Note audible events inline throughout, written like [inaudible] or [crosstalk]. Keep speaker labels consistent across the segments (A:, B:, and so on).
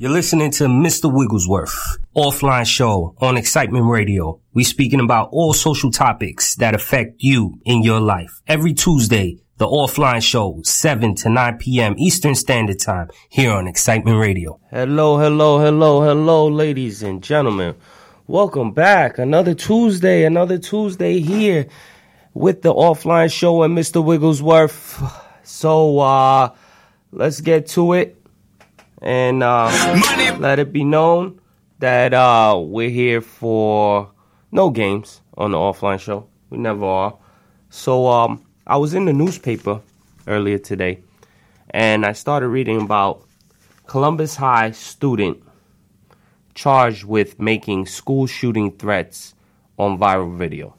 A: You're listening to Mr. Wigglesworth, offline show on Excitement Radio. We're speaking about all social topics that affect you in your life. Every Tuesday, the offline show, 7 to 9 p.m. Eastern Standard Time here on Excitement Radio. Hello, hello, hello, hello, ladies and gentlemen. Welcome back. Another Tuesday, another Tuesday here with the offline show and Mr. Wigglesworth. [sighs] So, uh, let's get to it and uh, let it be known that uh, we're here for no games on the offline show. We never are. So um, I was in the newspaper earlier today, and I started reading about Columbus High student charged with making school shooting threats on viral video.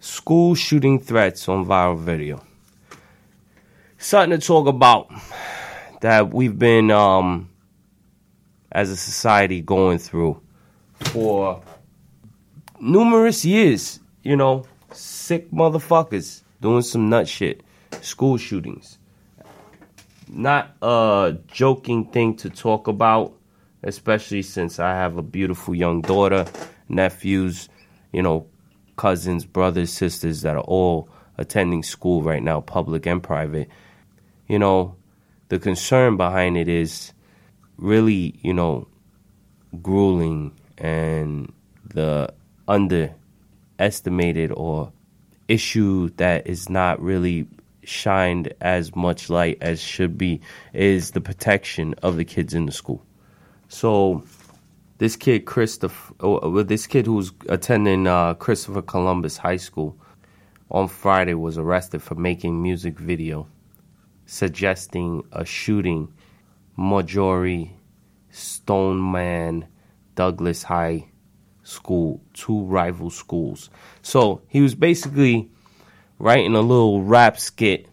A: School shooting threats on viral video. Something to talk about that we've been, um, as a society, going through for numerous years. You know, sick motherfuckers doing some nut shit, school shootings. Not a joking thing to talk about, especially since I have a beautiful young daughter, nephews, you know, cousins, brothers, sisters that are all attending school right now, public and private. You know, the concern behind it is really, you know, grueling and the underestimated or issue that is not really shined as much light as should be is the protection of the kids in the school. So this kid Christopher, oh, this kid who's attending uh, Christopher Columbus High School on Friday was arrested for making music video suggesting a shooting Marjory Stoneman Douglas High School, two rival schools. So he was basically writing a little rap skit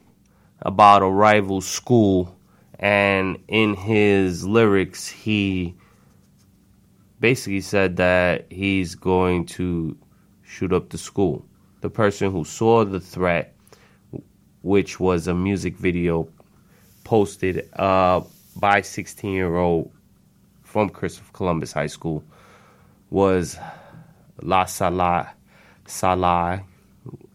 A: about a rival school, and in his lyrics, he basically said that he's going to shoot up the school. The person who saw the threat which was a music video posted uh, by 16 year old from Christopher Columbus High School was La Salah Salah.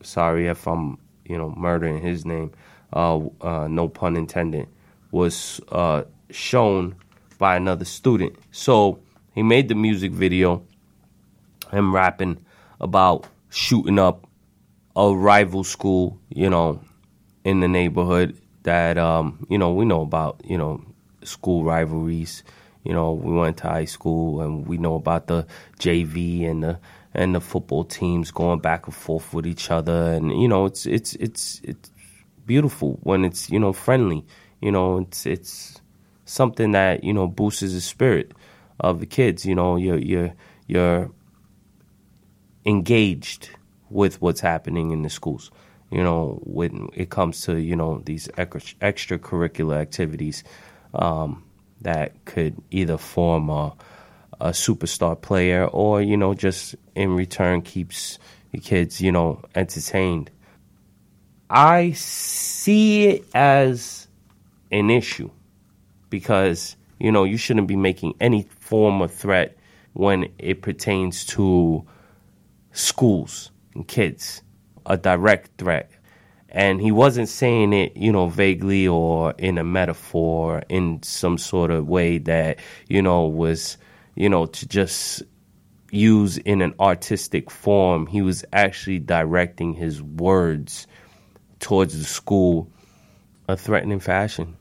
A: Sorry if I'm you know murdering his name. Uh, uh, no pun intended. Was uh, shown by another student. So he made the music video. Him rapping about shooting up a rival school. You know, in the neighborhood that um, you know we know about you know school rivalries. You know, we went to high school and we know about the JV and the and the football teams going back and forth with each other, and you know it's it's it's it's beautiful when it's you know friendly. You know, it's it's something that you know boosts the spirit of the kids. You know, you're you're you're engaged with what's happening in the schools you know, when it comes to, you know, these extracurricular activities um, that could either form a, a superstar player or, you know, just in return keeps the kids, you know, entertained. I see it as an issue because, you know, you shouldn't be making any form of threat when it pertains to schools and kids a direct threat. And he wasn't saying it, you know, vaguely or in a metaphor, in some sort of way that, you know, was, you know, to just use in an artistic form. He was actually directing his words towards the school a threatening fashion,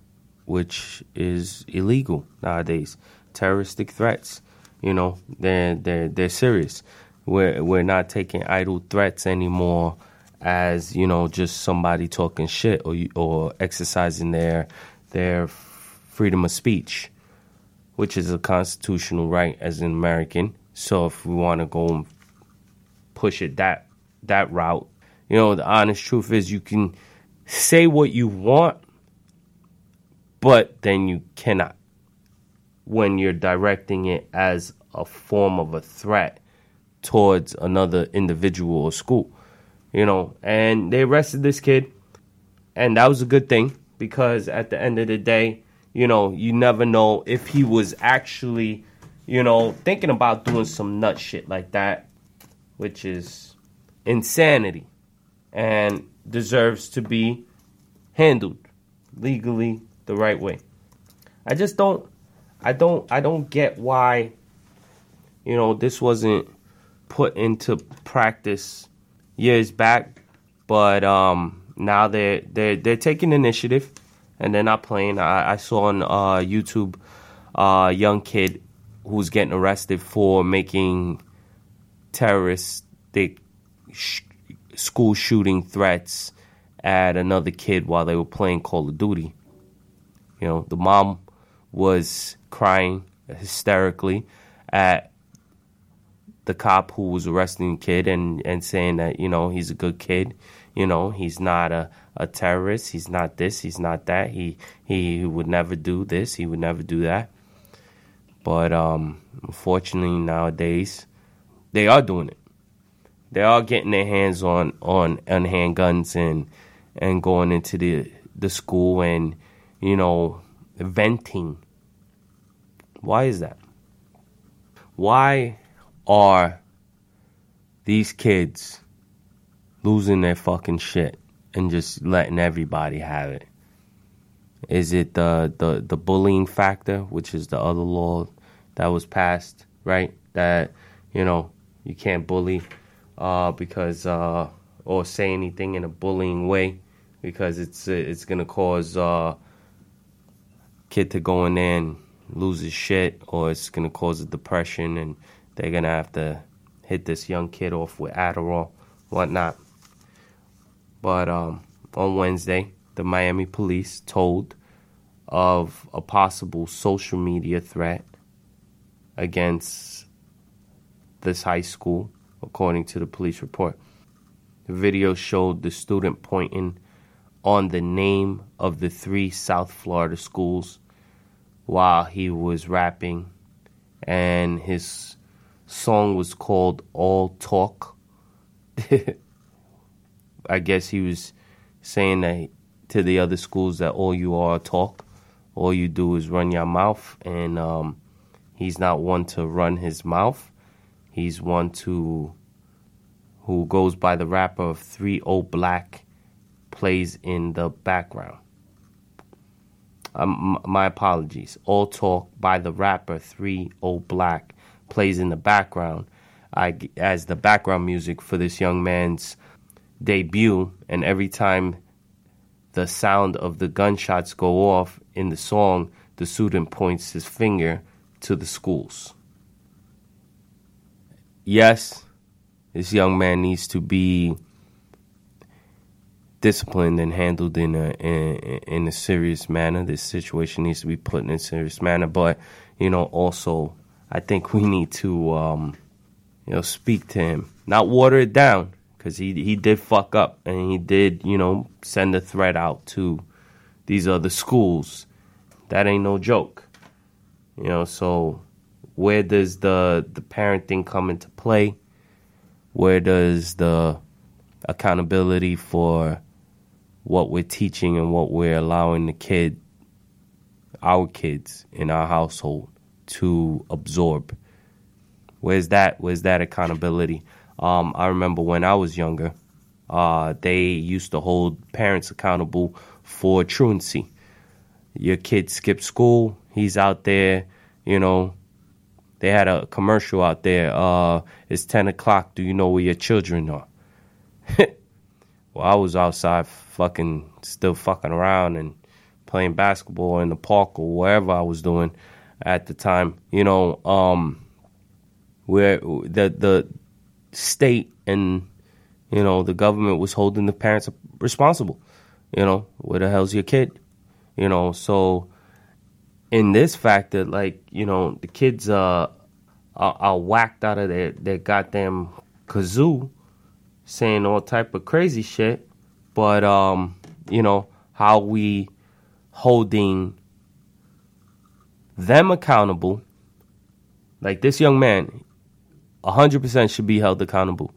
A: which is illegal nowadays. Terroristic threats, you know, they're they're they're serious. We're we're not taking idle threats anymore as you know just somebody talking shit or or exercising their their freedom of speech, which is a constitutional right as an American. So if we want to go and push it that that route, you know, the honest truth is you can say what you want, but then you cannot when you're directing it as a form of a threat towards another individual or school you know, and they arrested this kid, and that was a good thing because at the end of the day, you know, you never know if he was actually, you know, thinking about doing some nut shit like that, which is insanity and deserves to be handled legally the right way. I just don't I don't I don't get why you know this wasn't put into practice years back, but um now they're they're they're taking initiative and they're not playing. I, I saw on uh, YouTube a uh, young kid who's getting arrested for making terroristic sh- school shooting threats at another kid while they were playing Call of Duty. You know, the mom was crying hysterically at the cop who was arresting the kid and, and saying that, you know, he's a good kid. You know, he's not a, a terrorist. He's not this. He's not that. He he would never do this. He would never do that. But um, unfortunately, nowadays, they are doing it. They are getting their hands on on, on handguns and and going into the the school and you know venting. Why is that? Why are these kids losing their fucking shit? and just letting everybody have it? Is it the the the bullying factor, which is the other law that was passed, right? That you know you can't bully uh, because uh, or say anything in a bullying way because it's it's gonna cause uh, kid to go in there and lose his shit, or it's gonna cause a depression, and they're gonna have to hit this young kid off with Adderall, whatnot. But um, on Wednesday, the Miami police told of a possible social media threat against this high school, according to the police report. The video showed the student pointing on the name of the three South Florida schools while he was rapping, and his song was called All Talk. [laughs] I guess he was saying that to the other schools that all you are talk, all you do is run your mouth, and um, he's not one to run his mouth. He's one to who goes by the rapper of Three O Black, plays in the background. Um, my apologies. All talk by the rapper Three O Black plays in the background. I, as the background music for this young man's debut, and every time the sound of the gunshots go off in the song, the student points his finger to the schools. Yes, this young man needs to be disciplined and handled in a in, in, a serious manner. This situation needs to be put in a serious manner, but you know, also I think we need to um, you know speak to him, not water it down because he he did fuck up and he did you know send a threat out to these other schools. That ain't no joke, you know. So where does the the parenting come into play? Where does the accountability for what we're teaching and what we're allowing the kid, our kids in our household, to absorb? Where's that? Where's that accountability? Um, I remember when I was younger, uh, they used to hold parents accountable for truancy. Your kid skipped school, he's out there, you know. They had a commercial out there. Uh, it's 10 o'clock. Do you know where your children are? [laughs] well, I was outside fucking, still fucking around and playing basketball in the park or wherever I was doing at the time. You know, um, where the, the, state and you know the government was holding the parents responsible. You know, where the hell's your kid? You know, so in this factor, like you know, the kids uh, are, are whacked out of their their goddamn kazoo, saying all type of crazy shit. But um, you know how we holding them accountable. Like this young man, 100% should be held accountable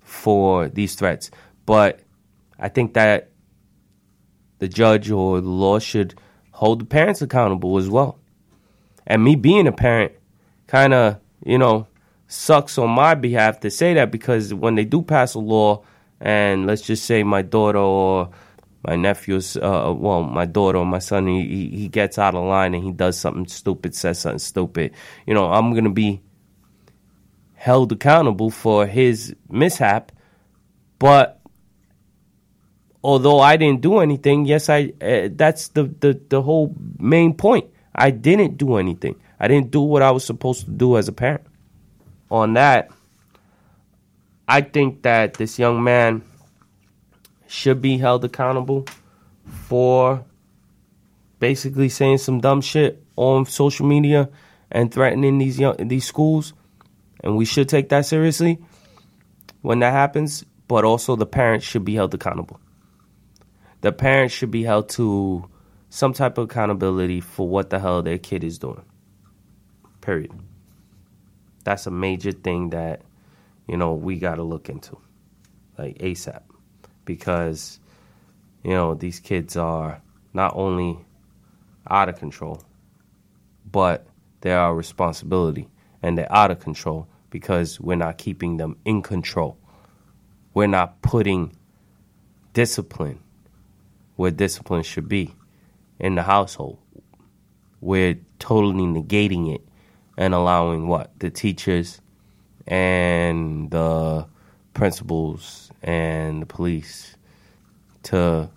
A: for these threats. But I think that the judge or the law should hold the parents accountable as well. And me being a parent kind of, you know, sucks on my behalf to say that because when they do pass a law, and let's just say my daughter or my nephew's, uh, well, my daughter or my son, he, he gets out of line and he does something stupid, says something stupid, you know, I'm going to be held accountable for his mishap. But although I didn't do anything, yes, I uh, that's the, the, the whole main point. I didn't do anything. I didn't do what I was supposed to do as a parent. On that, I think that this young man should be held accountable for basically saying some dumb shit on social media and threatening these young these schools. And we should take that seriously when that happens but also the parents should be held accountable. The parents should be held to some type of accountability for what the hell their kid is doing. Period. That's a major thing that you know we got to look into like asap because you know these kids are not only out of control but they're our responsibility and they're out of control because we're not keeping them in control. We're not putting discipline where discipline should be in the household. We're totally negating it and allowing what? The teachers and the principals and the police to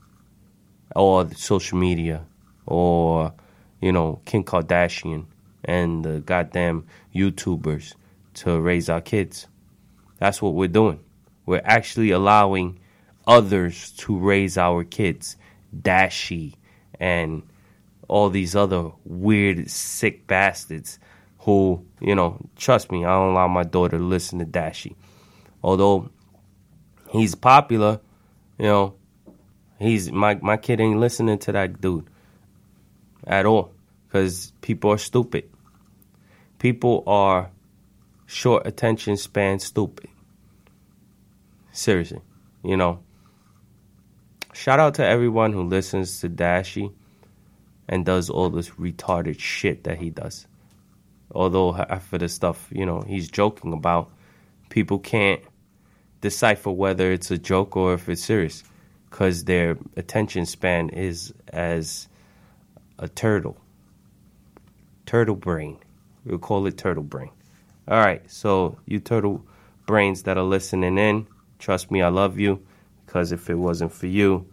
A: or social media or you know Kim Kardashian and the goddamn YouTubers to raise our kids. That's what we're doing. We're actually allowing others to raise our kids. Dashi and all these other weird sick bastards who, you know, trust me, I don't allow my daughter to listen to Dashi. Although he's popular, you know, he's my my kid ain't listening to that dude at all because people are stupid. People are short attention span stupid. Seriously, you know. Shout out to everyone who listens to Dashi and does all this retarded shit that he does although after the stuff you know he's joking about, people can't decipher whether it's a joke or if it's serious because their attention span is as a turtle. Turtle brain. We'll call it turtle brain. All right, so you turtle brains that are listening in, trust me, I love you because if it wasn't for you,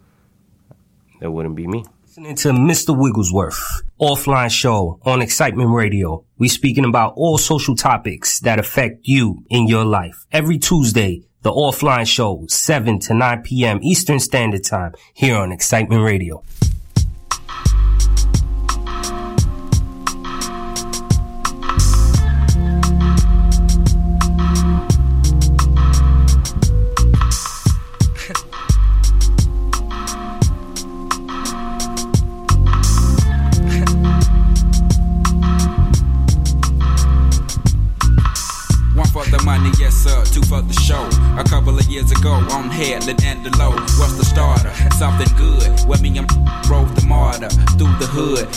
A: it wouldn't be me
B: listening to Mr. Wigglesworth offline show on Excitement Radio. We're speaking about all social topics that affect you in your life. Every Tuesday, the offline show, 7 to 9 p.m. Eastern Standard Time here on Excitement Radio.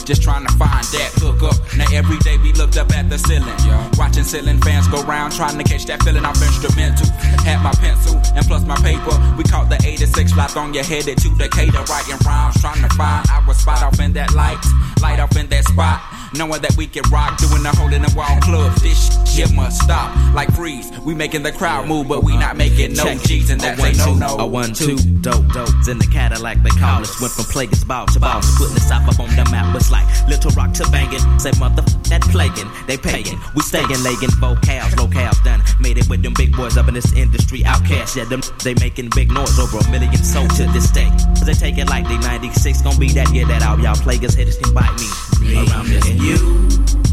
C: Just trying to find that hook up. Now every day we looked up at the ceiling, watching ceiling fans go round, trying to catch that feeling off instrumental. Had my pencil and plus my paper. We caught the 86 flight on your head to Decatur, writing rhymes, trying to find our spot off in that light, light off in that spot. Knowing that we can rock, doing the hole in the wall club. This shit must stop. Like freeze, we making the crowd move, but we not making no G's, and that's a no no.
D: A one two dope dope in the Cadillac they call us. Went from Players Ball to ball, putting the south up on the map. It's like Little Rock to banging. Say mother that plaguing, they paying. We staying legging vocals, locales done. Made it with them big boys up in this industry. OutKast, yeah, them they making big noise over a million sold to this day. Cause they take it like they 96 gon' be that year that all y'all Plagueis haters can bite me.
E: Me around this you,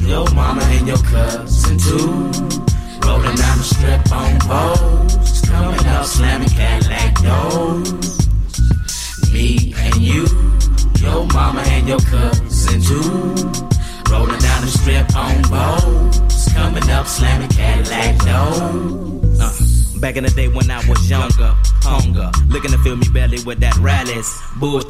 E: your mama and your cousin too. Rolling down the strip on bows, coming up slamming Cadillac doors. Me and you, your mama and your cousin too. Rolling down the strip on bows, coming up slamming Cadillac doors.
D: Uh, back in the day when I was younger, hunger, looking to fill me belly with that rallies, bull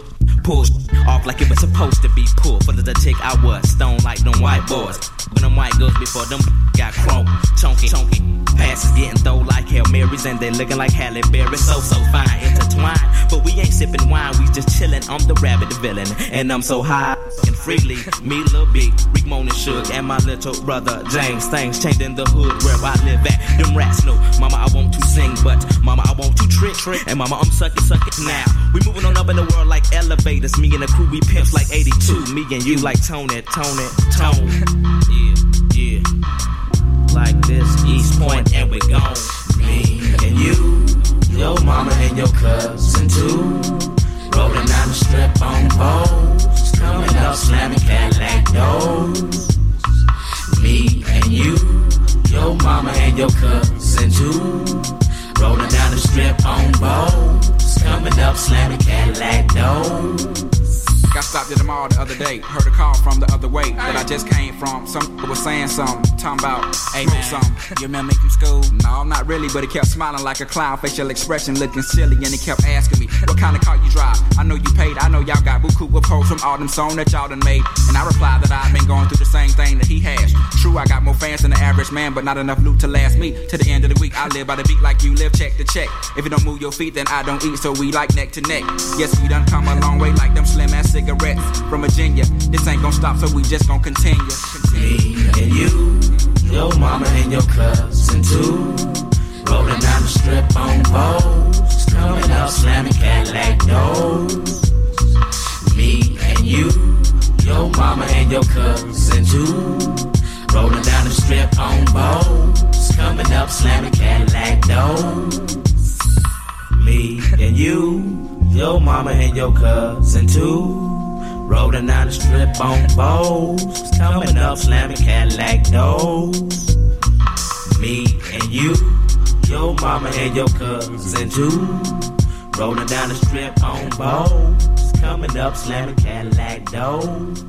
D: pull off like it was supposed to be pulled. For the tick, I was stone like them white boys. When them white girls before them got chrome, chunky, chunky. Passes getting throw like Hail Marys and they looking like Halle Berry. So, so fine, intertwined. But we ain't sipping wine, we just chillin'. I'm the rabbit, villain. And I'm so high and freely. Me, Lil B, Rick Moan and Suge, and my little brother James. Things changed in the hood where I live at. Them rats know, Mama, I want to sing, but Mama, I want to trick, trick. And Mama, I'm suckin', suckin' now. We moving on up in the world like elevators. Me and the crew, we pimps like 82. Me and you like Tony, Tony, Tone. Yeah, yeah. Like this, East Point, and we gone.
E: Me and you, your mama and your cousin too. Rolling down the strip on bows. Coming up, slamming Cadillac doors. Me and you, your mama and your cousin too. Rolling down the strip on bows. Coming up, slamming Cadillac doors.
C: Got stopped at the mall the other day. Heard a call from the other way that I just came from. Some was saying something, talking about, hey man, some. [laughs] You remember me from school? No, not really, but he kept smiling like a clown, facial expression looking silly, and he kept asking me, what kind of car you drive? I know you paid, I know y'all got buku with posts from all them songs that y'all done made. And I replied that I've been going through the same thing that he has. True, I got more fans than the average man, but not enough loot to last me to the end of the week. I live by the beat like you live, check to check. If you don't move your feet, then I don't eat, so we like neck to neck. Yes, we done come a long way like them slim ass cigarettes from Virginia. This ain't gonna stop, so we just gonna continue.
E: Me and you, your mama and your cousin too. Rolling down the strip on bows. Coming up, slamming Cadillac doors. Mama and your cousin too. Rolling down the strip on bows. Coming up, slamming Cadillac doors. Me and you, your mama and your cousin too. Rolling down the strip on bows. Coming up, slamming Cadillac doors.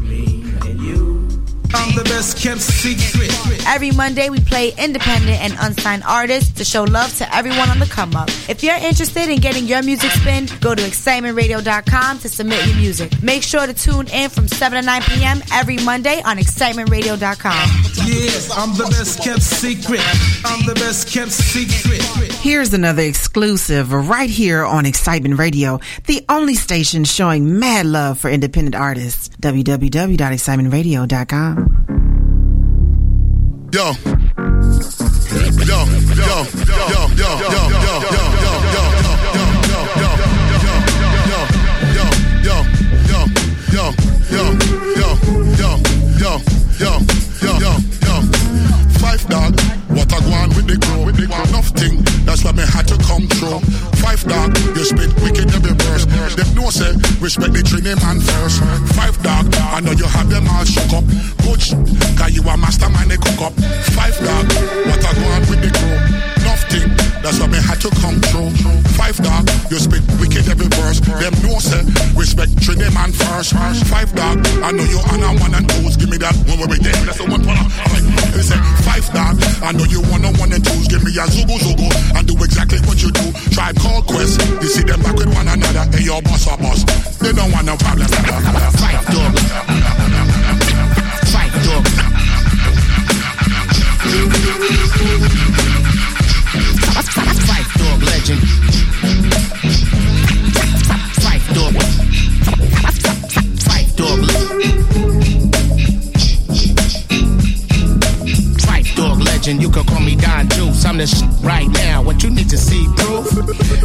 E: Me and you.
F: I'm the best kept secret.
G: Every Monday, we play independent and unsigned artists to show love to everyone on the come up. If you're interested in getting your music spin, go to excitementradio.com to submit your music. Make sure to tune in from 7 to 9 p.m. every Monday on excitementradio.com.
F: Yeah, I'm the best kept secret. I'm the best kept secret.
H: Here's another exclusive right here on Excitement Radio, the only station showing mad love for independent artists. www.excitementradio.com.
I: Yo. Yo, yo, yo, yo, yo, yo, yo, yo, yo, yo, yo, yo, yo, yo, Five dog, what I go on with the crew, with the crew. Enough thing, that's why me had to come through. Five dog, you spit wicked every verse. Them know say, respect the training man first. Five dog, I know you have them all shook up. Coach, cause you a mastermind they cook up. Five dog, what I go on with the crew. That's why me had to come through. Five dog, you spit wicked every verse. Them know say, respect training man first. Five dog, I know you on a one and twos. Give me that one where we there. That's the one for hmm. They say, five dog, I know you wanna one and twos. Give me a zugo zugo and do exactly what you do. Tribe Called Quest. You see them back with one another. Hey, your boss or boss. They don't want no problem. Five dog. Five dog.
J: Fight dog legend. Fight dog. Fight dog. Fight dog legend. You can call me Don Juice. I'm the shit right now. What you need to see proof?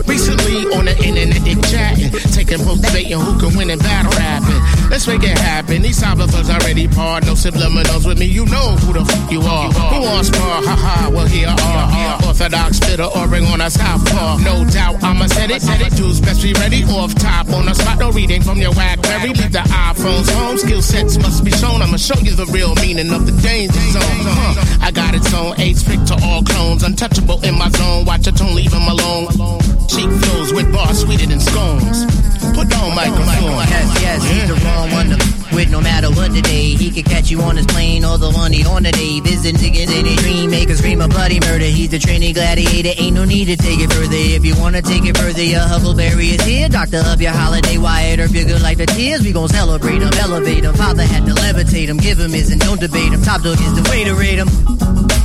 J: Recently on the internet they chatting, taking votes debating who can win in battle rapping. Let's make it happen. These cyberfucks already part. No subliminals with me. You know who the fuck you are. Who wants spar? Ha ha. Well here are orthodox fitter or ring on a southpaw. No doubt I'ma set it. Set it. Dudes best be ready. Off top on the spot. No reading from your Blackberry. Leave the iPhones home. Skill sets must be shown. I'ma show you the real meaning of the danger zone. I got its own eight strict to all clones. Untouchable in my zone. Watch your tone. Leave 'em alone. Cheap flows with bars sweeter than scones. Put on microphone.
K: Yes, yes, he's the wrong one to with no matter what the day. He could catch you on his plane or the one he on the day. Visit niggas in his dream, make a scream of bloody murder. He's the training gladiator, ain't no need to take it further. If you wanna take it further, your Huckleberry is here. Doctor of your holiday, Wyatt Earp, you're good like the tears. We gon' celebrate him, elevate him. Father had to levitate him, give him his and don't debate him. Top dog is the way to rate him.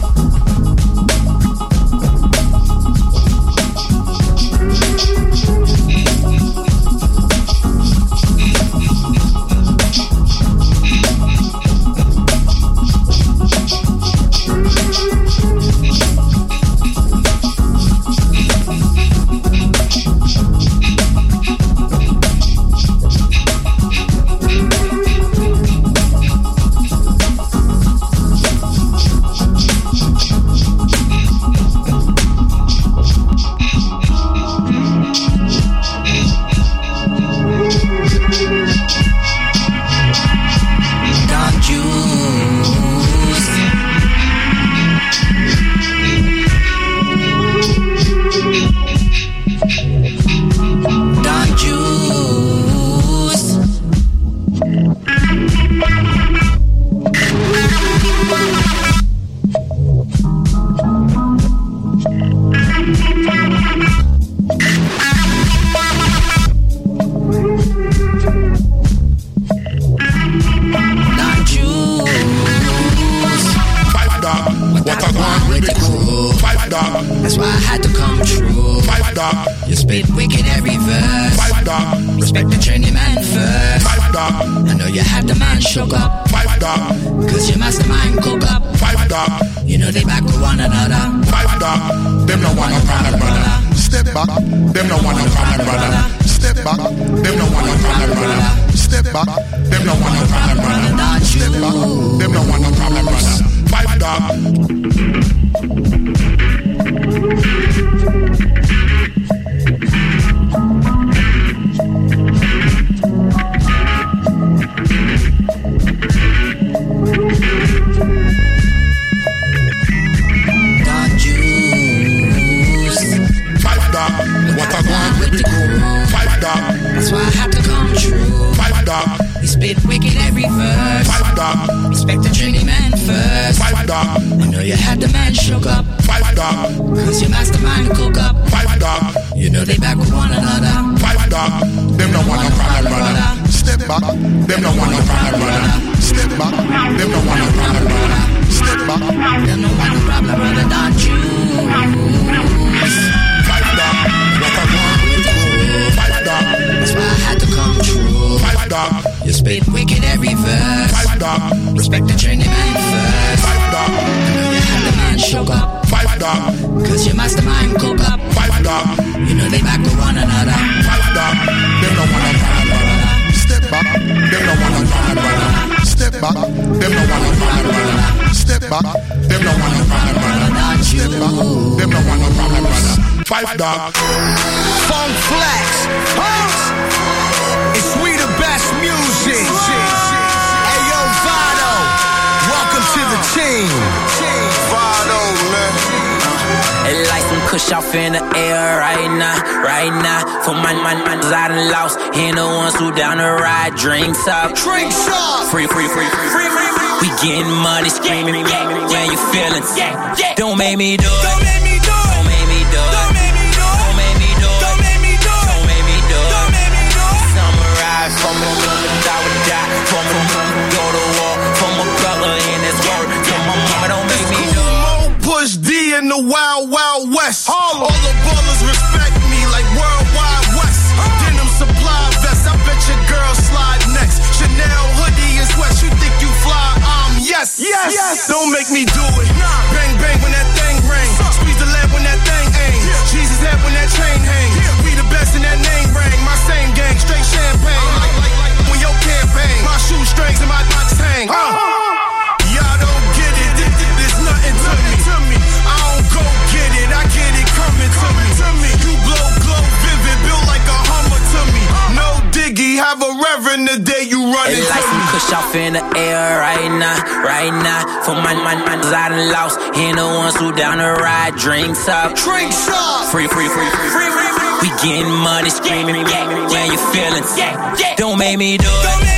L: It like some kush off in the air right now, right now. For my man, man, I done lost. Ain't the ones who down the ride. Drinks up,
M: Drinks up.
L: free, free, free, free, free, free. We getting money, screaming, yeah, yeah, your feelings. Don't make me do it.
M: Don't make me do it.
L: Don't make me do it.
M: Don't make me do it.
L: Don't make me do it.
M: Don't make me do it.
L: Don't make me do
M: Don't make me do it.
L: Summarize from a woman, I would die. From a woman, go to war. From a brother in his word. Tell my mama, don't make me do it.
M: Push D in the Wild yes. Yes. yes. Don't make me do it. Bang bang when that thing ring. Squeeze the lead when that thing aim. Jesus head when that chain hang. We the best in that name ring. My same gang, straight champagne. Like, like, like when your campaign. My shoestrings and my box hang. Uh. Y'all don't get it. Th- th- There's nothing to me. I don't go get it. I get it coming to me. You blow, glow, vivid, built like a Hummer to me. No diggy, have a reverend the day you run
L: It
M: into
L: like
M: me.
L: Kush off in the air right now, right now. For my man, man, I done lost. Ain't the ones who down the ride. Drinks up,
M: Drinks up.
L: free, free, free, free, free, free, free. We getting money, screaming, yeah, when you feelings. Don't make me do it. Don't make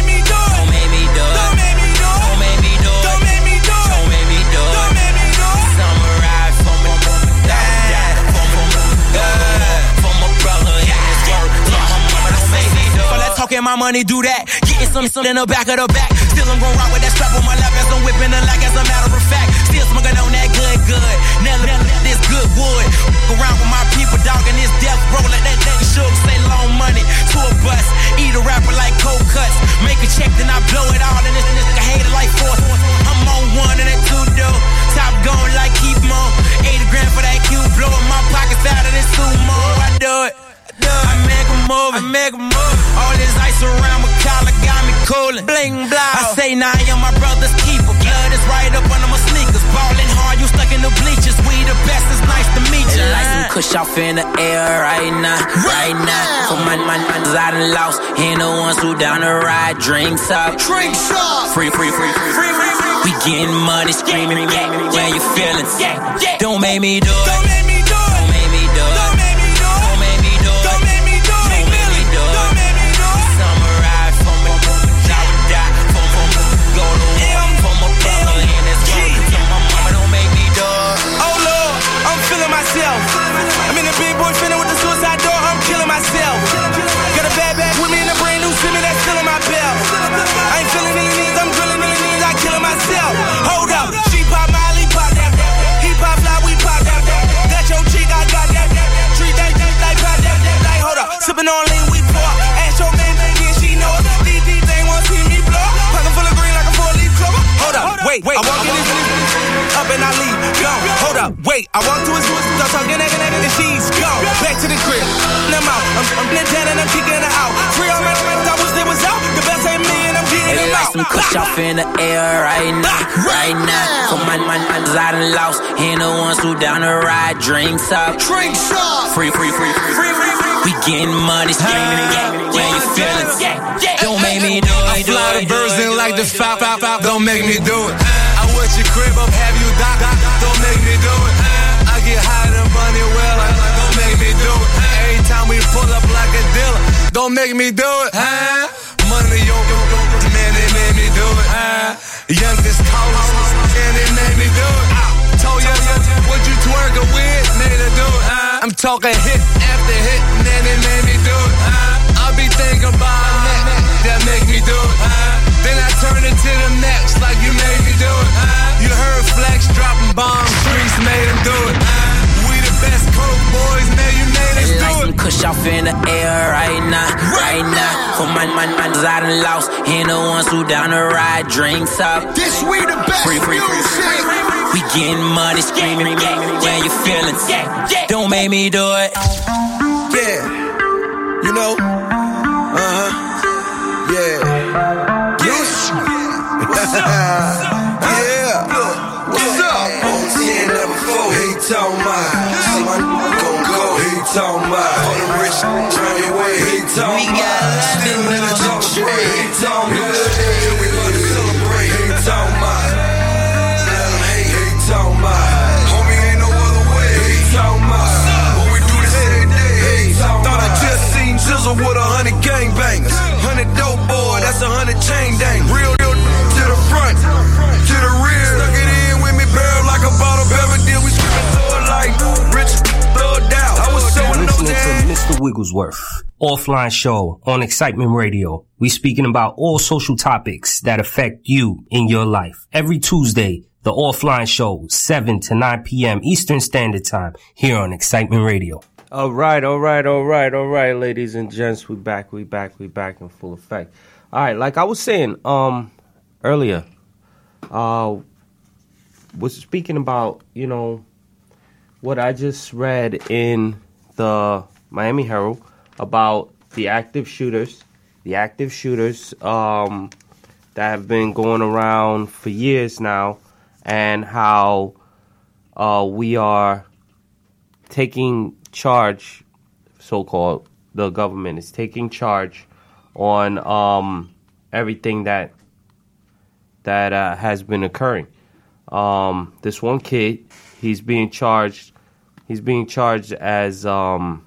N: talking my money, do that. Getting some, some in the back of the back. Still I'm gon' rock with that strap on my lap as I'm whipping the like as a matter of fact. Still smoking on that good, good. Never, never this good wood. Fuck around with my people, dog, and this death roll like that thing shook. Say long money to a bus. Eat a rapper like cold cuts. Make a check, then I blow it all. And this, and this like four. I'm on one and that two dough. Top going like keep on. 80 grand for that cube blow. In my pockets fatter than sumo. I do it. I make a move, I make a move. All this ice around my collar got me coolin'. Bling blah. I say now I am my brother's keeper. Blood is right up under my sneakers. Ballin' hard, you stuck in the bleachers. We the best, it's nice to meet you.
L: Like some kush off in the air right now, right now. For my my minds I done lost. Ain't the ones who down the ride. Drinks up,
O: Drinks up.
L: free, free, free, free, free, free, free. We getting money, screaming, yeah, when you feelings. Don't make me do it.
N: Don't make me sipping on lean, we pour. Ask your baby and she know it. Things want to see me blow. Pocket full of green like a four leaf clover. Hold up, wait, wait. I walk in this up and I leave. Gone. Hold up, wait. I walk to his start talking and she's gone. Back to the crib. I'm out. I'm, I'm in town and I'm
L: in the air right now, ah, right now. For my my minds I done lost. Ain't the ones who down the ride. Drinks up,
O: Drinks up.
L: free, free, free, free, free, free. We getting money, screaming, yeah, when you feelings. Don't make me do it, do
O: fly the birds in like the
L: it.
O: foul, foul. Don't make me do it. I wet your crib up, have you doc, doc. Don't make me do it. I get higher than Bunny well, don't make me do it. Every time we pull up like a dealer, don't make me do it. Huh? Youngest, tallest, and they made me do it. Told ya, what you twerking with, made her do it. Uh, I'm talking hit after hit, man, they made me do it. Uh, I be thinking about neck that make me do it. Uh, then I turn it to the next, like you made me do it. You heard Flex dropping bombs, streets made him do it. We the best coke boys, man,
L: kush off in the air right now, right now. For my my minds I done lost. Ain't the ones who down the ride. Drinks up,
O: This we the best
L: free, free, free,
O: music.
L: free, free. We getting money, screaming, yeah, when you feelings. Don't make me do it.
O: Yeah, you know, uh huh, yeah. Yes. What's up? [laughs] yeah. What's up? On 10 number four. He talking talking about. For the rich, turn your way. He talking about. Still in the talk shit. He talking about. We about to celebrate. He talking about. Let hate. He talking about. Homie, ain't no other way. He talking about. We do this every day. He talking. Thought I just seen Jizzle with a hundred gangbangers. Hundred dope boy, that's a hundred chain dang.
P: Mr. Wigglesworth, offline show on Excitement Radio. We speaking about all social topics that affect you in your life. Every Tuesday, the offline show, 7 to 9 p.m. Eastern Standard Time here on Excitement Radio.
A: All right, all right, all right, all right, ladies and gents, we back, we back, we back in full effect. All right, like I was saying um earlier, uh was speaking about, you know, what I just read in the Miami Herald about the active shooters, the active shooters um that have been going around for years now and how uh we are taking charge, so called, the government is taking charge on um, everything that that uh, has been occurring. Um, this one kid, he's being charged. He's being charged as um,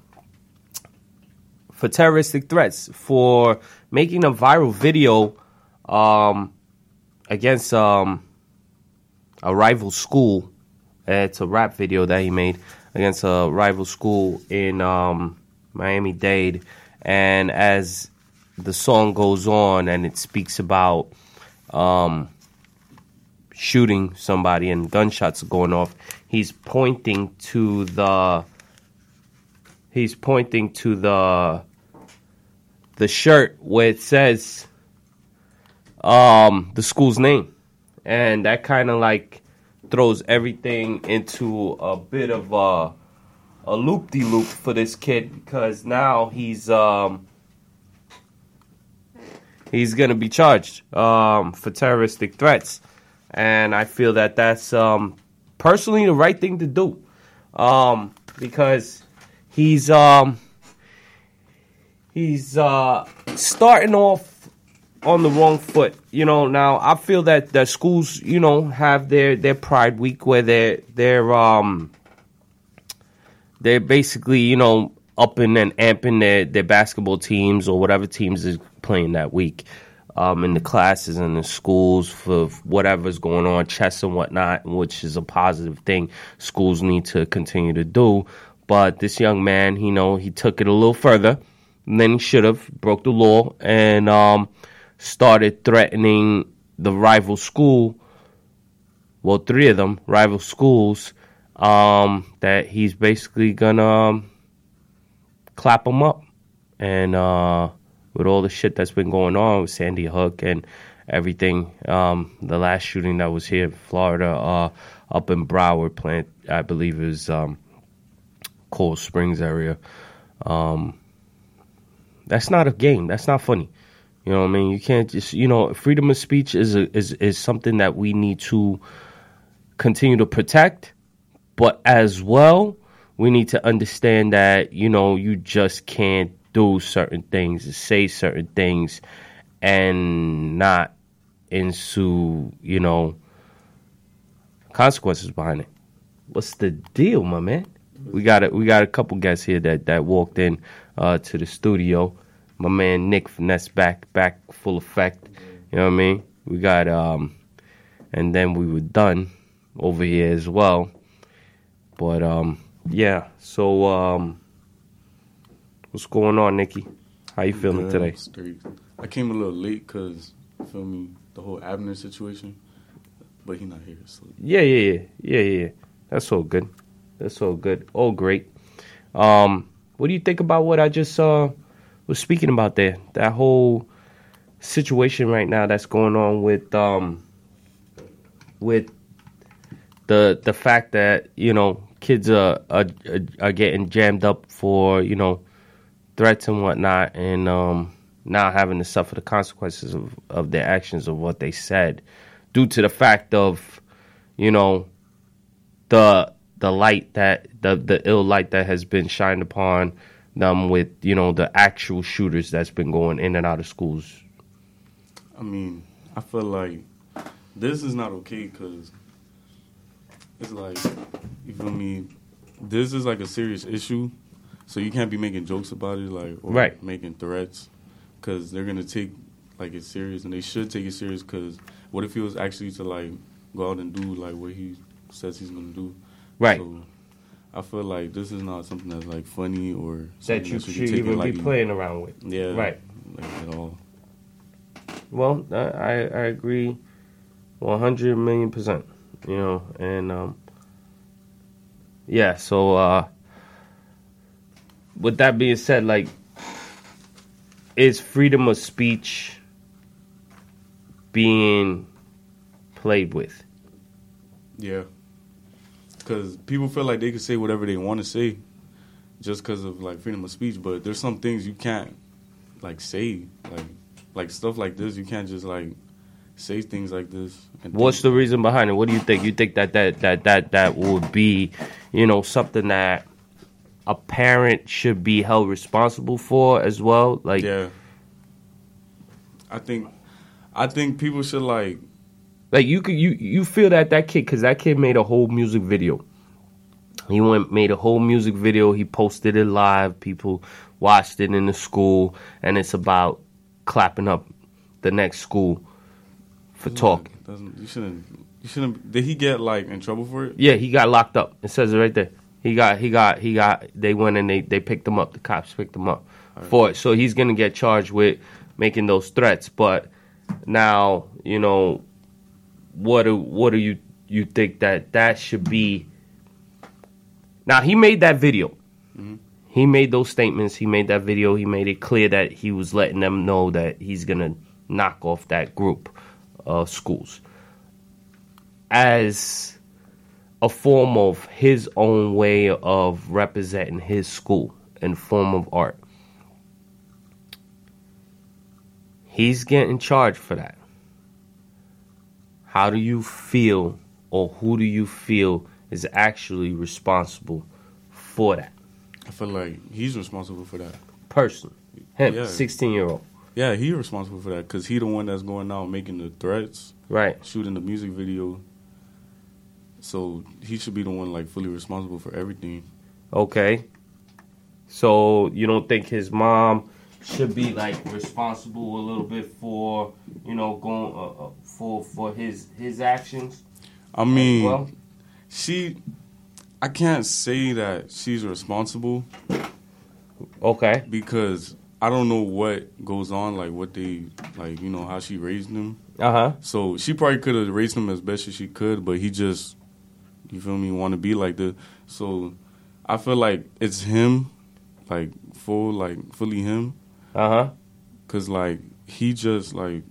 A: for terroristic threats for making a viral video um, against um, a rival school. It's a rap video that he made against a rival school in um, Miami Dade. And as the song goes on and it speaks about um, shooting somebody and gunshots going off, he's pointing to the he's pointing to the the shirt where it says um, the school's name, and that kind of like throws everything into a bit of a a loop de loop for this kid because now he's um he's gonna be charged um for terroristic threats, and I feel that that's um personally the right thing to do. Um because he's um he's uh starting off on the wrong foot. You know, now I feel that the schools, you know, have their their pride week where they're they're um they're basically, you know, upping and amping their, their basketball teams or whatever teams is playing that week. Um, in the classes and the schools for whatever's going on, chess and whatnot, which is a positive thing schools need to continue to do. But this young man, you know, he took it a little further than he should have, broke the law, and um, started threatening the rival school. Well, three of them rival schools. Um, that he's basically gonna um, clap them up, and uh, with all the shit that's been going on with Sandy Hook and everything, um, the last shooting that was here in Florida, uh, up in Broward plant, I believe is um, Coral Springs area. Um, that's not a game. That's not funny. You know what I mean? You can't just you know freedom of speech is a, is is something that we need to continue to protect, but as well we need to understand that you know you just can't do certain things, say certain things, and not ensue you know consequences behind it. What's the deal, my man? We got a, we got a couple guests here that that walked in uh, to the studio my man Nick Finesse back back full effect. You know what I mean? We got um and then we were done over here as well. But um yeah, so um what's going on, Nikki? How you feeling today?
Q: I came a little late because, feel me, the whole Abner situation. But he not here, so
A: Yeah, yeah, yeah, yeah, yeah. That's all good. That's all good. All great. Um, what do you think about what I just uh was speaking about there? That whole situation right now that's going on with um with the the fact that you know kids are are, are getting jammed up for you know threats and whatnot, and um, now having to suffer the consequences of, of their actions of what they said, due to the fact of you know the the light that the the ill light that has been shined upon them with you know the actual shooters that's been going in and out of schools.
Q: I mean, I feel like this is not okay because it's like, you feel me? This is like a serious issue, so you can't be making jokes about it, like or
A: Right.
Q: making threats, because they're gonna take like it serious, and they should take it serious. Because what if he was actually to like go out and do like what he says he's gonna do?
A: Right.
Q: So I feel like this is not something that's like funny or
A: That you
Q: should
A: even be playing around with.
Q: Yeah.
A: Right.
Q: Like, at all.
A: Well, I I I agree, one hundred million percent. You know, and um, yeah. So, uh, with that being said, like, is freedom of speech being played with?
Q: Yeah. Because people feel like they can say whatever they want to say just because of like freedom of speech, but there's some things you can't like say, like like stuff like this. You can't just like say things like this. And
A: What's the reason behind it? What do you think? You think that that that that that would be, you know, something that a parent should be held responsible for as well? Like,
Q: yeah. I think I think people should like
A: Like you could you you feel that that kid because that kid made a whole music video. He went made a whole music video. He posted it live. People watched it in the school, and it's about clapping up the next school for talking.
Q: Doesn't you shouldn't you shouldn't did he get like in trouble for it?
A: Yeah, he got locked up. It says it right there. He got he got he got they went and they they picked him up. The cops picked him up for it. So he's gonna get charged with making those threats. But now you know what do what do you you think that that should be? Now he made that video. Mm-hmm. He made those statements. He made that video. He made it clear that he was letting them know that he's gonna knock off that group of schools as a form of his own way of representing his school in form of art. He's getting charged for that. How do you feel, or who do you feel is actually responsible for that?
Q: I feel like he's responsible for that.
A: Person, him,
Q: Yeah.
A: sixteen year old.
Q: Yeah, he responsible for that because he the one that's going out making the threats,
A: right?
Q: Shooting the music video. So he should be the one like fully responsible for everything.
A: Okay. So you don't think his mom should be like responsible a little bit for you know going uh, uh, for for his his actions?
Q: I mean,
A: well?
Q: she. I can't say that she's responsible.
A: Okay.
Q: Because I don't know what goes on, like what they like, you know, how she raised him.
A: Uh huh.
Q: So she probably could have raised him as best as she could, but he just, you feel me, want to be like the. So I feel like it's him, like full, like fully him.
A: Uh huh.
Q: Cause like he just like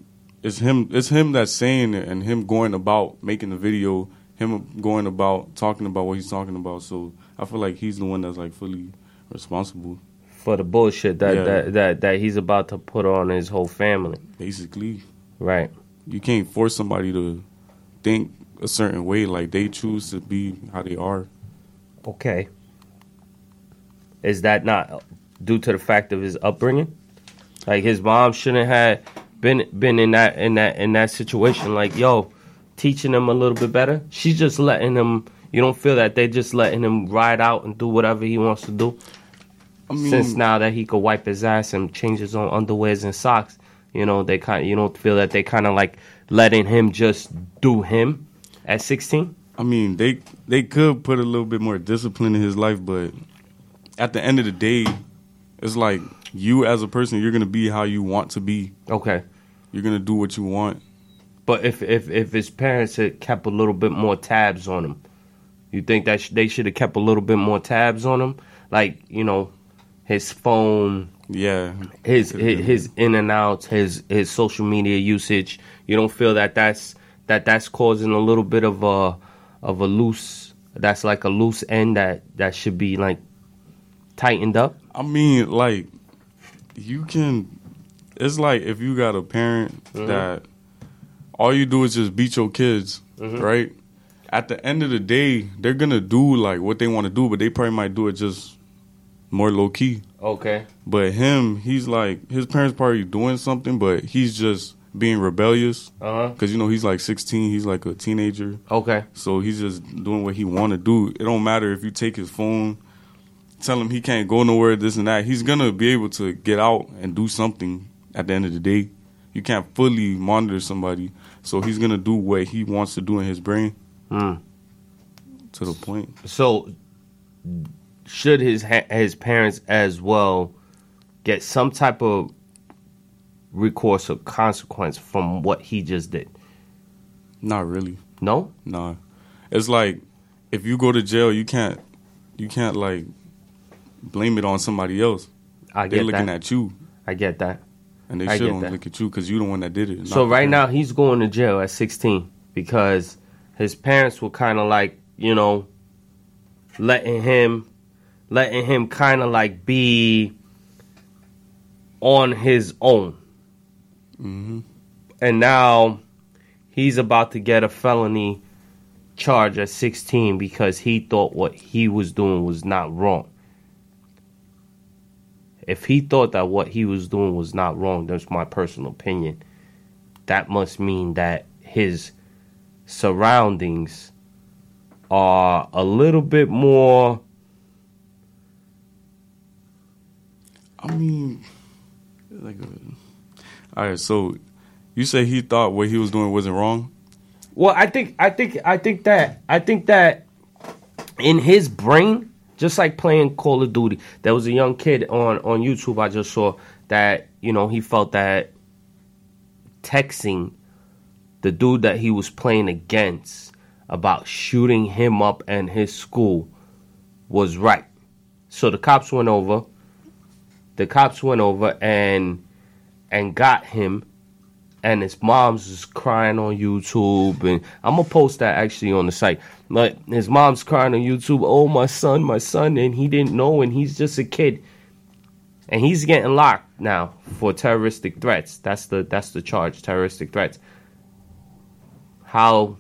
Q: it's him. It's him that's saying it, and him going about making the video. Him going about talking about what he's talking about. So I feel like he's the one that's like fully responsible.
A: For the bullshit that,
Q: Yeah.
A: that that that he's about to put on his whole family.
Q: Basically,
A: Right.
Q: you can't force somebody to think a certain way. Like they choose to be how they are.
A: Okay. Is that not due to the fact of his upbringing? Like his mom shouldn't have been been in that in that in that situation. Like yo, teaching him a little bit better. She's just letting him. You don't feel that they're just letting him ride out and do whatever he wants to do.
Q: I mean-
A: Since now that he could wipe his ass and change his own underwears and socks, you know they kind. You don't feel that they kind of like letting him just do him at sixteen.
Q: I mean, they they could put a little bit more discipline in his life, but at the end of the day, it's like you as a person, you're gonna be how you want to be.
A: Okay.
Q: You're gonna do what you want.
A: But if if if his parents had kept a little bit more tabs on him, you think that sh- they should have kept a little bit more tabs on him, like you know, his phone,
Q: yeah,
A: his his, his in and outs, his his social media usage. You don't feel that that's that that's causing a little bit of a of a loose. That's like a loose end that that should be like tightened up.
Q: I mean, like you can. It's like if you got a parent
A: Mhm.
Q: that all you do is just beat your kids,
A: Mhm.
Q: right? At the end of the day, they're gonna do like what they want to do, but they probably might do it just more low key.
A: Okay.
Q: But him, he's like his parents probably doing something, but he's just being rebellious.
A: Uh huh.
Q: Cause you know he's like 16, he's like a teenager.
A: Okay.
Q: So he's just doing what he want to do. It don't matter if you take his phone, tell him he can't go nowhere, this and that. He's gonna be able to get out and do something at the end of the day. You can't fully monitor somebody, so he's gonna do what he wants to do in his brain.
A: Hmm.
Q: To the point.
A: So, should his ha- his parents as well get some type of recourse or consequence from what he just did?
Q: Not really.
A: No.
Q: Nah. It's like if you go to jail, you can't you can't like blame it on somebody else.
A: I
Q: They're looking
A: that.
Q: at you,
A: I get that.
Q: and they
A: I
Q: should
A: get that.
Q: look at you because you're the one that did it.
A: So right now he's going to jail at 16 because his parents were kind of like, you know, letting him letting him kind of like be on his own.
Q: Mm-hmm.
A: And now he's about to get a felony charge at 16 because he thought what he was doing was not wrong. If he thought that what he was doing was not wrong, that's my personal opinion. That must mean that his surroundings are a little bit more
Q: I mean, like, uh, all right. So, you say he thought what he was doing wasn't wrong.
A: Well, I think I think I think that I think that in his brain, just like playing Call of Duty, there was a young kid on on YouTube I just saw that you know he felt that texting the dude that he was playing against about shooting him up and his school was right. So the cops went over. The cops went over and and got him and his mom's just crying on YouTube, and I'm gonna post that actually on the site. Like his mom's crying on YouTube, oh my son, my son, and he didn't know, and he's just a kid, and he's getting locked now for terroristic threats. That's the that's the charge, terroristic threats. How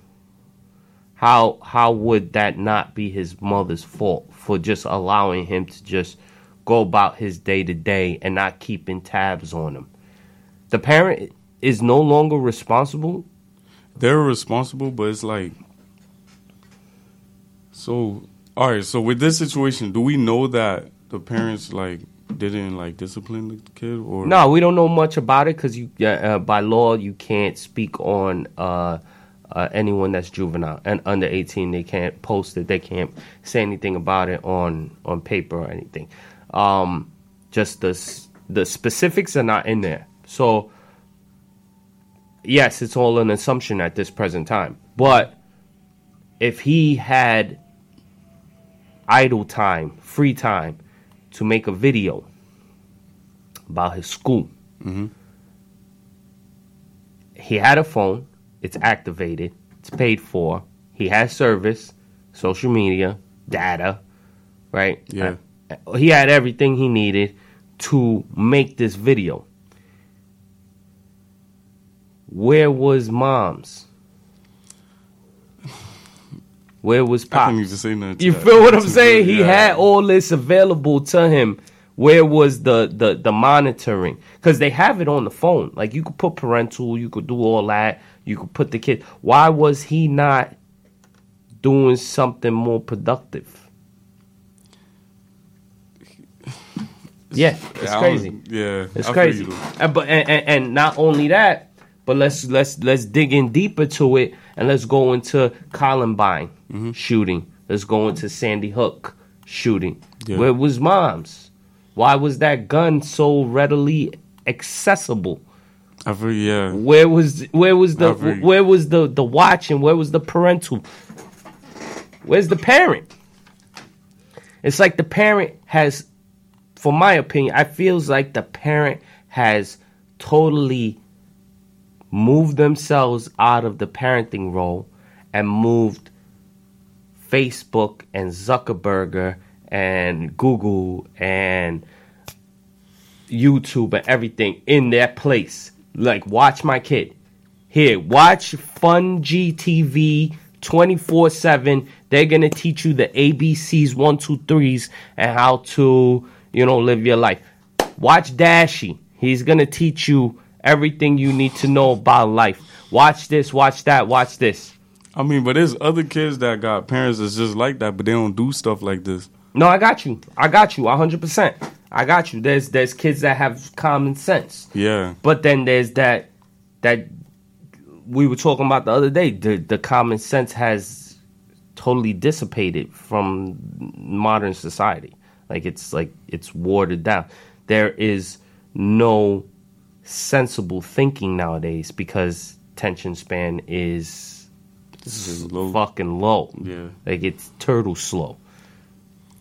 A: how how would that not be his mother's fault for just allowing him to just go about his day to day and not keeping tabs on him? The parent is no longer responsible.
Q: They're responsible, but it's like so. All right, so with this situation, do we know that the parents like didn't like discipline the kid or
A: No, we don't know much about it because you, uh, by law, you can't speak on uh, uh, anyone that's juvenile and under 18. They can't post it. They can't say anything about it on on paper or anything. Um, just the the specifics are not in there. So yes, it's all an assumption at this present time. But if he had idle time, free time to make a video about his school,
Q: Mm-hmm.
A: he had a phone, it's activated, it's paid for, he has service, social media, data, right?
Q: Yeah.
A: Uh, He had everything he needed to make this video. Where was mom's? Where was Pop?
Q: couldn't even say nothing.
A: You
Q: that.
A: feel what I'm [laughs] saying?
Q: good,
A: He had all this available to him. Where was the the the monitoring? Because they have it on the phone. Like you could put parental, you could do all that. You could put the kid. Why was he not doing something more productive? Yeah, it's [sighs] crazy.
Q: yeah,
A: it's
Q: I
A: crazy. And, but and, and, and not only that, but let's let's let's dig in deeper to it and let's go into Columbine
Q: Mm-hmm.
A: shooting. Let's go into Sandy Hook shooting.
Q: Yeah.
A: Where was mom's? Why was that gun so readily accessible?
Q: Feel yeah.
A: Where was where was the
Q: agree.
A: where was the the watching? Where was the parental? Where's the parent? It's like the parent has, for my opinion, I feels like the parent has totally moved themselves out of the parenting role and moved Facebook and Zuckerberg and Google and YouTube and everything in their place. Like, watch my kid. Here, watch FGTeeV 24 7. They're going to teach you the ABCs, one, two, threes, and how to, you know, live your life. Watch Dashie. He's going to teach you everything you need to know about life. Watch this, watch that, watch this.
Q: I mean, but there's other kids that got parents that's just like that, but they don't do stuff like this.
A: No, I got you. I got you. hundred percent. I got you. There's there's kids that have common sense.
Q: Yeah.
A: But then there's that that we were talking about the other day. The the common sense has totally dissipated from modern society. Like it's like it's watered down. There is no sensible thinking nowadays because tension span is fucking low.
Q: Yeah.
A: Like it's turtle slow.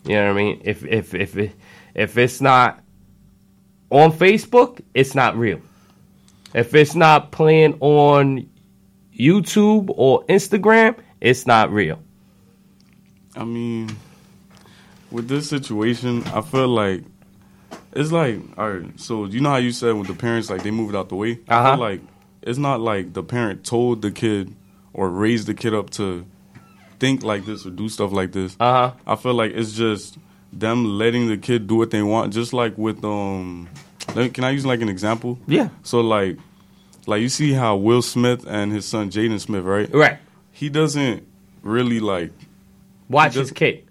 A: You know what I mean? If if if it, if it's not on Facebook, it's not real. If it's not playing on YouTube or Instagram, it's not real.
Q: I mean, with this situation, I feel like it's like all right. So you know how you said with the parents, like they moved out the way. I
A: Uh-huh.
Q: feel like it's not like the parent told the kid or raised the kid up to think like this or do stuff like this.
A: Uh huh.
Q: I feel like it's just them letting the kid do what they want. Just like with um, can I use like an example?
A: Yeah.
Q: So like, like you see how Will Smith and his son Jaden Smith, right?
A: Right.
Q: He doesn't really like
A: Watch his kid.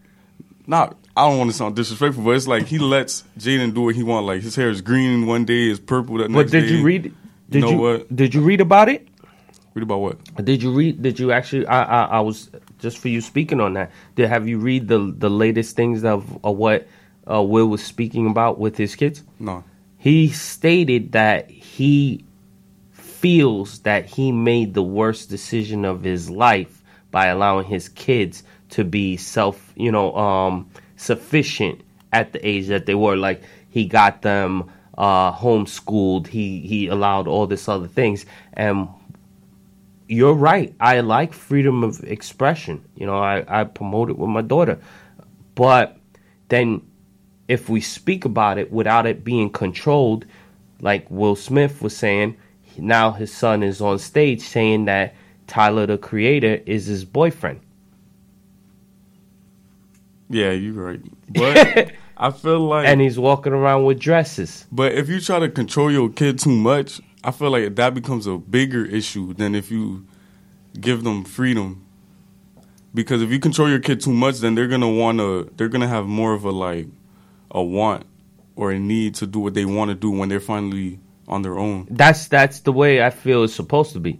Q: not. I don't want to sound disrespectful, but it's like he lets Jaden do what he want. Like his hair is green one day, is purple the
A: But
Q: next
A: did
Q: day.
A: you read? Did
Q: know
A: you
Q: what?
A: did you read about it?
Q: Read about what?
A: Did you read? Did you actually? I I, I was just for you speaking on that. Did have you read the the latest things of, of what uh, Will was speaking about with his kids?
Q: No.
A: He stated that he feels that he made the worst decision of his life by allowing his kids to be self, you know, um, sufficient at the age that they were. Like he got them uh, homeschooled. He he allowed all this other things, and you're right. I like freedom of expression. You know, I, I promote it with my daughter. But then if we speak about it without it being controlled, like Will Smith was saying, now his son is on stage saying that Tyler the creator is his boyfriend.
Q: Yeah, you're right. But [laughs] I feel like
A: And he's walking around with dresses.
Q: But if you try to control your kid too much, I feel like that becomes a bigger issue than if you give them freedom. Because if you control your kid too much, then they're gonna wanna they're gonna have more of a like a want or a need to do what they want to do when they're finally on their own.
A: That's that's the way I feel it's supposed to be.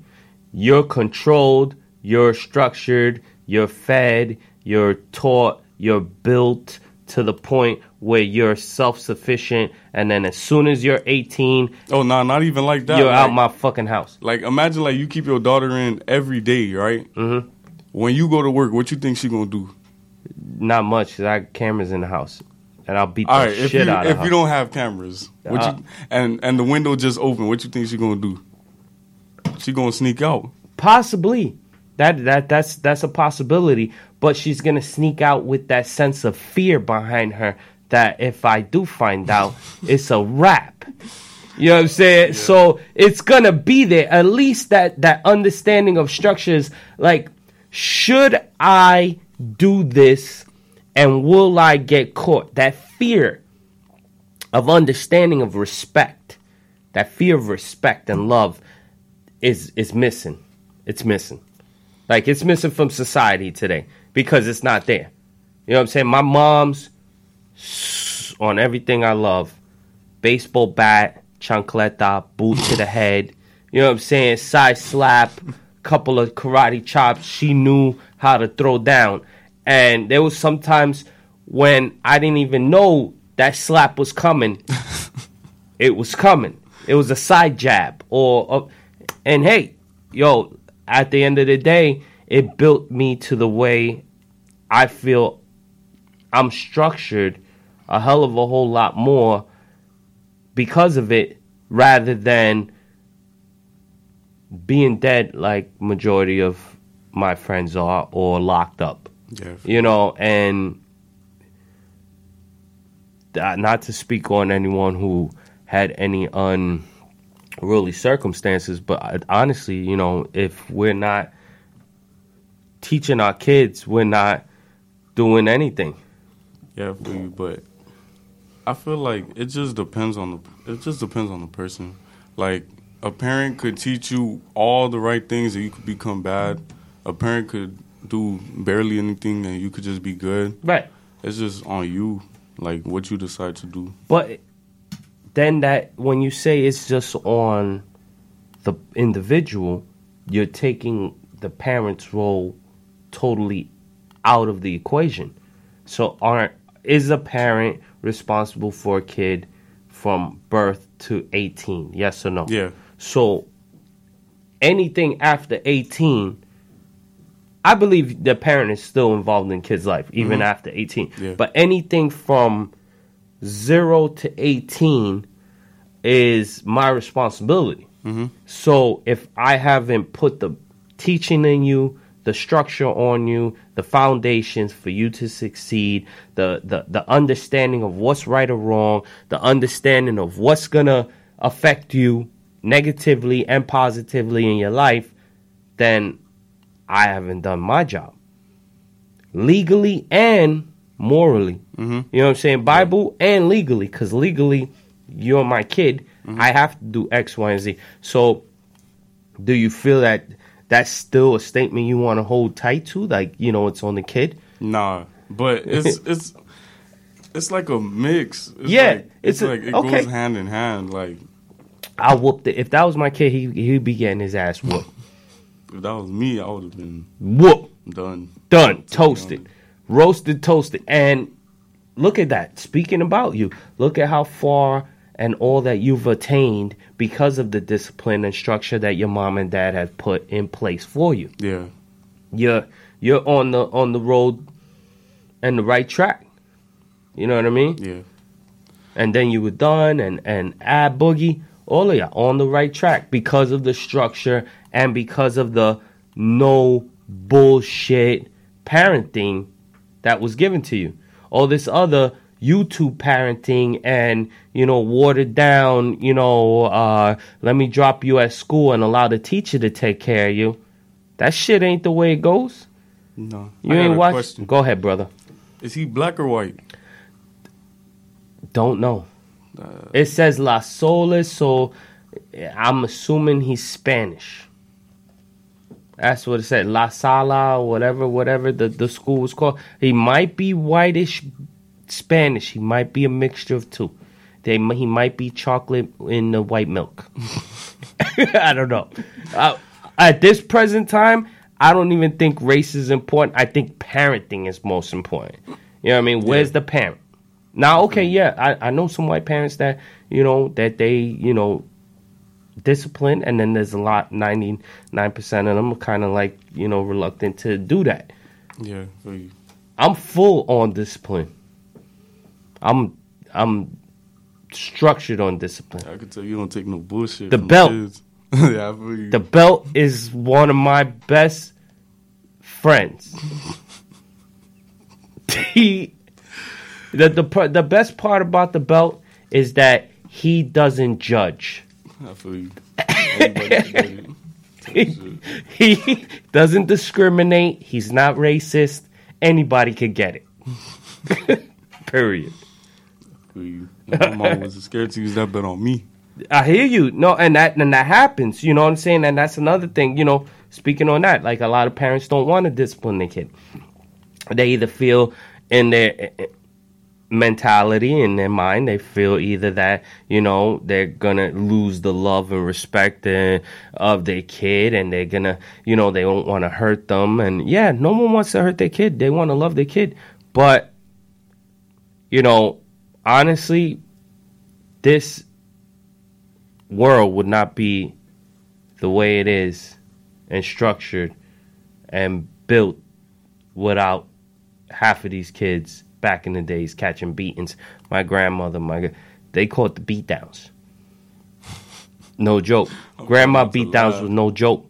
A: You're controlled, you're structured, you're fed, you're taught, you're built to the point where you're self-sufficient and then as soon as you're 18
Q: Oh no, not even like that.
A: you're
Q: like,
A: out my fucking house.
Q: Like imagine like you keep your daughter in every day, right?
A: Mm-hmm.
Q: When you go to work, what you think she gonna do?
A: Not much 'cause I got cameras in the house and I'll beat the
Q: All right, if
A: shit
Q: you
A: out of her.
Q: if you don't have cameras, what
A: Uh,
Q: you, and and the window just open, what you think she gonna do? She gonna sneak out.
A: Possibly. That that that's that's a possibility, but she's gonna sneak out with that sense of fear behind her that if I do find [laughs] out, it's a wrap. You know what I'm saying? So it's gonna be there. At least that that understanding of structures. Like, should I do this, and will I get caught? That fear of understanding of respect, that fear of respect and love, is is missing. It's missing. Like it's missing from society today because it's not there. You know what I'm saying? My mom's on everything I love. Baseball bat, chancleta, boot to the head. You know what I'm saying? Side slap, couple of karate chops. She knew how to throw down. And there was sometimes when I didn't even know that slap was coming. [laughs] it was coming. It was a side jab or a, and hey, yo, at the end of the day, it built me to the way I feel I'm structured a hell of a whole lot more because of it rather than being dead like majority of my friends are or locked up.
Q: Yeah.
A: You know, and not to speak on anyone who had any unruly circumstances, but honestly, you know, if we're not teaching our kids, we're not doing anything.
Q: Yeah, you, but I feel like it just depends on the it just depends on the person. Like a parent could teach you all the right things and you could become bad. A parent could do barely anything and you could just be good.
A: Right.
Q: It's just on you, like what you decide to do.
A: But then that when you say it's just on the individual, you're taking the parent's role totally out of the equation. So aren't is a parent responsible for a kid from birth to 18? Yes or no?
Q: Yeah.
A: So anything after 18 I believe the parent is still involved in kids' life even
Q: Mhm.
A: after 18.
Q: Yeah.
A: But anything from 0 to 18 is my responsibility.
Q: Mhm.
A: So if I haven't put the teaching in you, the structure on you, the foundations for you to succeed, the the, the understanding of what's right or wrong, the understanding of what's gonna affect you negatively and positively in your life, then I haven't done my job. Legally and morally.
Q: Mm-hmm.
A: You know what I'm saying? Bible and legally, because legally, you're my kid. I have to do X, Y, and Z. So, do you feel that that's still a statement you want to hold tight to? Like, you know, it's on the kid?
Q: Nah, But [laughs] it's it's it's like a mix. It's
A: Yeah,
Q: like,
A: it's
Q: it's,
A: a-
Q: like it
A: okay.
Q: goes hand in hand. Like
A: I whooped it. If that was my kid, he he'd be getting his ass whooped. [laughs]
Q: if that was me, I would have been
A: Whoop.
Q: done.
A: Done. Toasted. Roasted, toasted. And look at that. Speaking about you, look at how far and all that you've attained because of the discipline and structure that your mom and dad have put in place for you.
Q: Yeah.
A: You're you're on the on the road and the right track. You know what I mean?
Q: Yeah.
A: And then you were done and and Ab Boogie, all of you on the right track because of the structure and because of the no bullshit parenting that was given to you. All this other YouTube parenting and, you know, watered down, you know, uh, let me drop you at school and allow the teacher to take care of you. That shit ain't the way it goes.
Q: No.
A: You ain't
Q: question.
A: Go ahead, brother.
Q: Is he black or white?
A: Don't know.
Q: Uh,
A: It says La Sola, so I'm assuming he's Spanish. That's what it said. La Sala, whatever, whatever the, the school was called. He might be whitish Spanish. He might be a mixture of two. They he might be chocolate in the white milk. [laughs] I don't know. Uh, at this present time, I don't even think race is important. I think parenting is most important. You know what I mean? Where's the parent? Now, okay, yeah, I, I know some white parents that you know that they you know discipline, and then there's a lot, ninety nine percent of them are kind of like you know reluctant to do that.
Q: yeah.
A: I'm full on discipline. I'm I'm structured on discipline.
Q: I can tell you don't take no bullshit.
A: The belt.
Q: kids. [laughs] yeah, I feel you.
A: The belt is one of my best friends. [laughs] he, the the the best part about the belt is that he doesn't judge.
Q: I feel you. Everybody can do it.
A: he, [laughs] he doesn't discriminate. He's not racist. Anybody could get it. [laughs] Period.
Q: Feel you. My mom was scared to use that bet on me.
A: I hear you. No, and that and that happens. You know what I'm saying? And that's another thing. You know, speaking on that, like a lot of parents don't want to discipline their kid. They either feel in their mentality in their mind. They feel either that you know they're gonna lose the love and respect of their kid and they're gonna you know they don't want to hurt them. And yeah no one wants to hurt their kid. They want to love their kid. But you know honestly this world would not be the way it is and structured and built without half of these kids back in the days catching beatings. My grandmother, my they called the beatdowns. No joke. [laughs] Grandma beatdowns was no joke.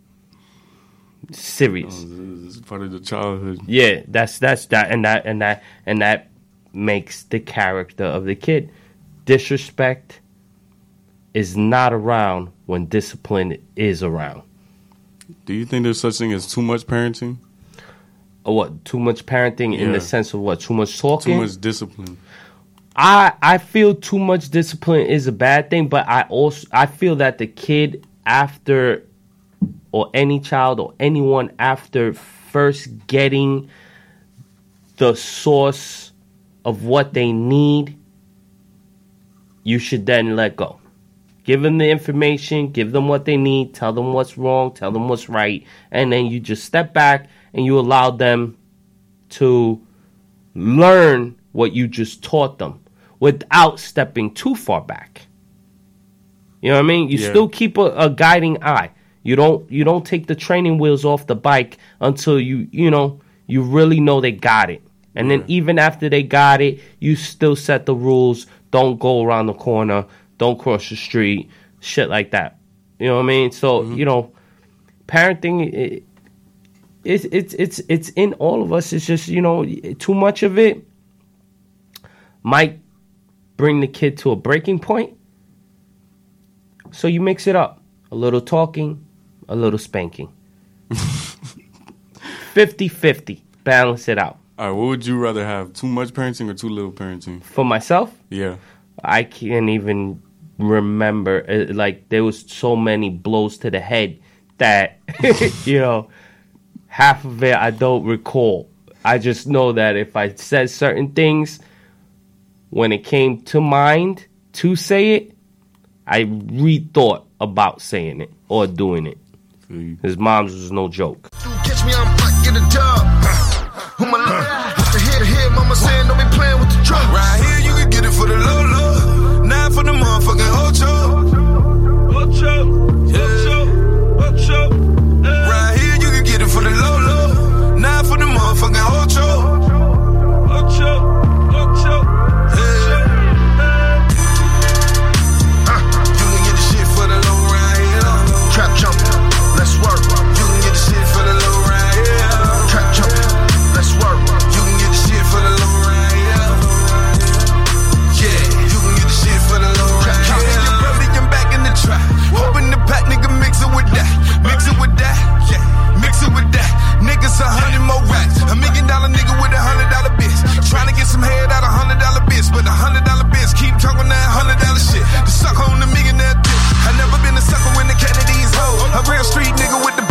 A: Serious.
Q: Oh, it's part of the childhood.
A: Yeah, that's that's that and that and that and that makes the character of the kid. Disrespect is not around when discipline is around.
Q: Do you think there's such thing as too much parenting?
A: What? Too much parenting in the sense of what? Too much talking.
Q: Too much discipline.
A: I I feel too much discipline is a bad thing, but I also I feel that the kid after or any child or anyone after first getting the source of what they need, you should then let go. Give them the information, give them what they need, tell them what's wrong, tell them what's right, and then you just step back and you allow them to learn what you just taught them without stepping too far back. You know what I mean? You
Q: Yeah.
A: still keep a, a guiding eye. You don't you don't take the training wheels off the bike until you you know you really know they got it. And then even after they got it, you still set the rules. Don't go around the corner. Don't cross the street. Shit like that. You know what I mean? So mm-hmm. you know, parenting. It, it's it's it's it's in all of us. It's just you know too much of it might bring the kid to a breaking point. So you mix it up. A little talking, a little spanking. [laughs] 50-50. Balance it out.
Q: All right, what would you rather have? Too much parenting or too little parenting?
A: For myself,
Q: Yeah.
A: I can't even remember. uh, Like there was so many blows to the head that [laughs] you know half of it I don't recall.
Q: I just know that if I said certain things when it came to mind to say it, I rethought about saying it or doing it. His mom's was no joke.
O: Catch [laughs] sucker on the millionaire dick. I never been a sucker when the Kennedy's hoe. A real street nigga with the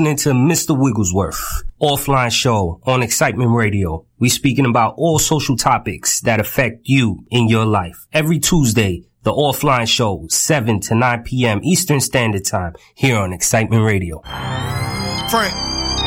A: listening to Mr. Wigglesworth, offline show on Excitement Radio. We speaking about all social topics that affect you in your life. Every Tuesday, the offline show, 7 to 9 p.m. Eastern Standard Time here on Excitement Radio.
O: Frank,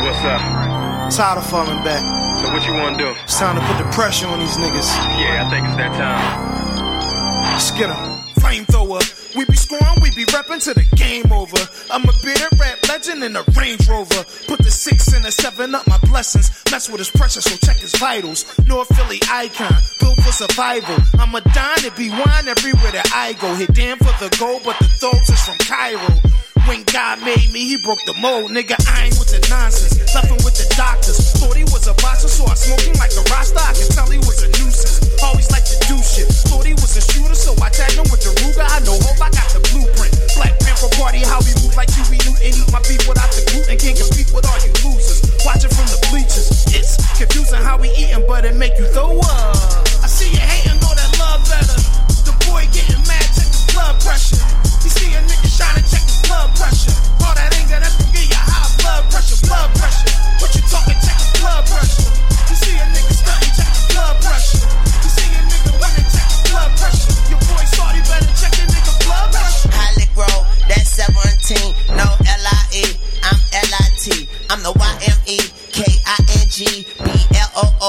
R: What's up?
O: tired of falling back.
R: So what you want to do?
O: It's time to put the pressure on these niggas.
R: Yeah, I think it's that time.
O: Skid 'em. Flamethrower. We be scoring, we be reppin' to the game over. I'm a bitter rap legend in a Range Rover. Put the six and the seven up my blessings. Mess with his pressure, so check his vitals. North Philly icon, built for survival. I'm a dime to be wine everywhere that I go. Hit damn for the gold, but the throats is from Cairo. When God made me, he broke the mold. Nigga, I ain't with the nonsense. Him with the doctors. Thought he was a boxer, so I smoked him like a rasta. I could tell he was a nuisance. Always like to do shit. Thought he was a shooter, so I tagged him with the Ruger. I know hope I got the blueprint. Black Panther party, how we move like Huey Newton. Eat my beef without the gluten. Can't compete with all you losers. Watching from the bleachers. It's confusing how
M: we eating, but it make you throw up. I see you hating, know that love better. The boy getting mad, check his blood pressure. You see a shining, check blood pressure. All that anger, that's blood pressure, blood pressure. What you talking, check blood pressure. You see a nigga check blood pressure. You see a nigga winning, check blood pressure. Your better check nigga blood pressure.
S: Grow, that's 17, no L-I-E, I'm L-I-T, I'm the Y-M-E, K-I-N-G, B-L-O-O-D-I-N-G,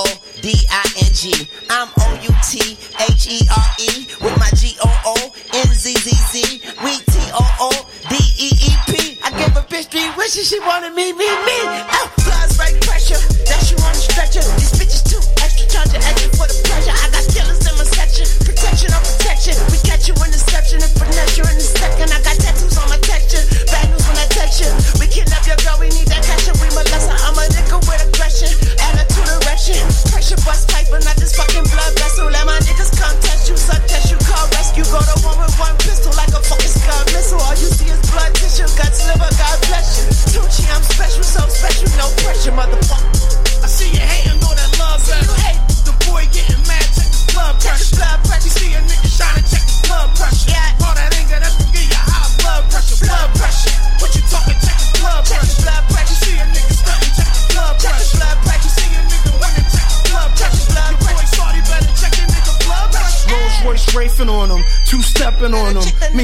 S: I'm O-U-T-H-E-R-E, with my G-O-O-N-Z-Z-Z, we T-O-O-D-E-E-P, I gave a bitch three wishes, she wanted me, me, me, oh, blood spray pressure, that you on the stretcher,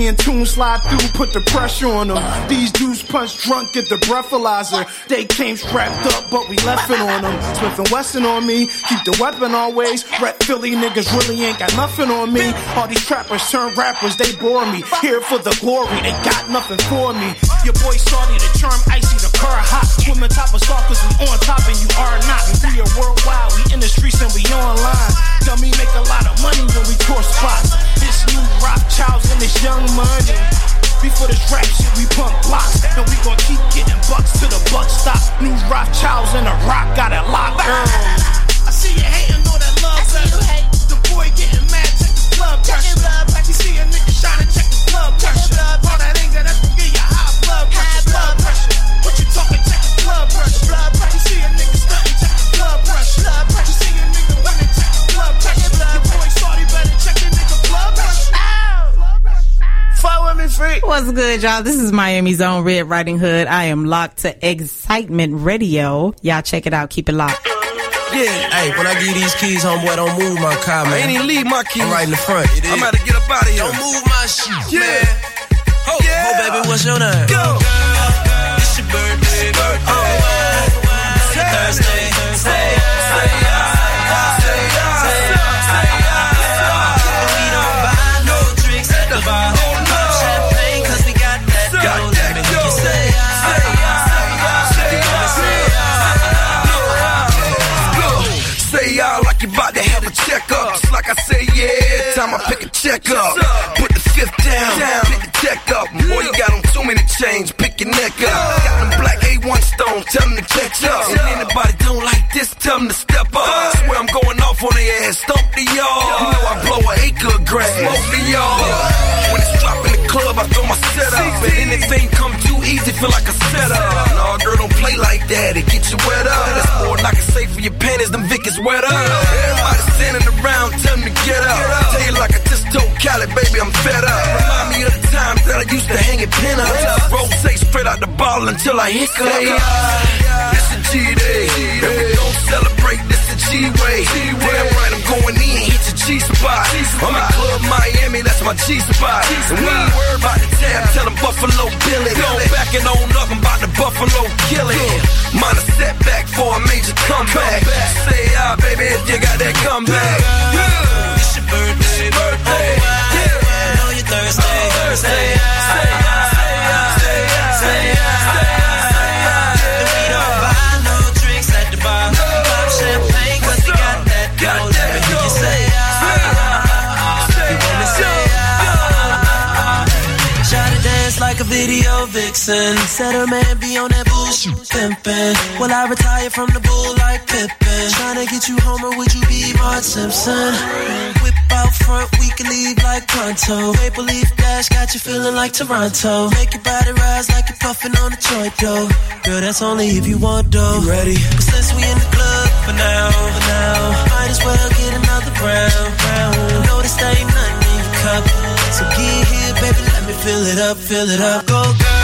S: and
T: Toon slide through, put the pressure on them. These dudes punch drunk, get the breathalyzer. They came strapped up, but we left it on them. Smith and Wesson on me, keep the weapon always. Rep Philly niggas really ain't got nothing on me. All these trappers turn rappers, they bore me. Here for the glory, they got nothing for me. Your boy Shorty, the charm icy, the car hot. Women top of cause we on top and you are not. We are worldwide, we in the streets and we online. Dummy make a lot of money when we tour spots. This new rock child's and this young money. Before this rap shit, we pump blocks. And we gon' keep getting bucks till the buck stop. New rock Rothschilds and the rock got it locked.
M: I [laughs]
H: What's good, y'all? This is Miami's own Red Riding Hood. I am locked to Excitement Radio. Y'all check it out. Keep it locked.
E: Yeah, hey, when I give you these keys, homeboy, don't move my car, man. I ain't even leave my keys. I'm right in the front. I'm about to get up out of here. Don't move my shit, yeah. man. Ho, yeah. ho, baby, what's your name? Go. It's your birthday, birthday. Oh, wow. Say, Thursday,
O: check up. Put the fifth down, pick the check up. Boy, you got on too many chains, pick your neck up. Got them black A1 stones, tell them to catch up. And anybody don't like this, tell them to step up. Swear I'm going off on their ass, stomp the yard. You know I blow an acre of grass, smoke the yard. When it's dropping the club, I throw my set setup. And anything come too easy, feel like a setup. No, girl, don't play like that, it get you wet up. That's more than I can say for your panties, them Vickers wet up. Everybody standing around, tell them to get up. Tell you like just told Cali, baby, I'm fed up. Remind me of the times that I used to hang in pinups. Roll say spread out the ball until I hiccup. It's a G day, and we gon' celebrate. This a G way. Damn right, I'm going in, hit your G spot. I'm in Club Miami, that's my G spot. And we ain't worried about the tab, tell them Buffalo Billy. Go backing on up, I'm about to Buffalo kill it. Mind a setback for a major comeback. Say ah, baby, if you got that comeback.
E: It's birthday. Oh. I know you're Thursday, Thursday. Say, say, say, say, We flexing. Said her man be on that bullshit pimping. Well I retire from the bull like Pippen? tryna get you home or would you be Marge Simpson? Whip out front, we can leave like pronto. Maple leaf dash got you feeling like Toronto. Make your body rise like you're puffing on a joint, though. Girl, that's only if you want dough. You ready? But since we in the club for now, for now, might as well get another round. round. Notice there ain't nothing in your cup, so get here, baby, let me fill it up, fill it up, go girl.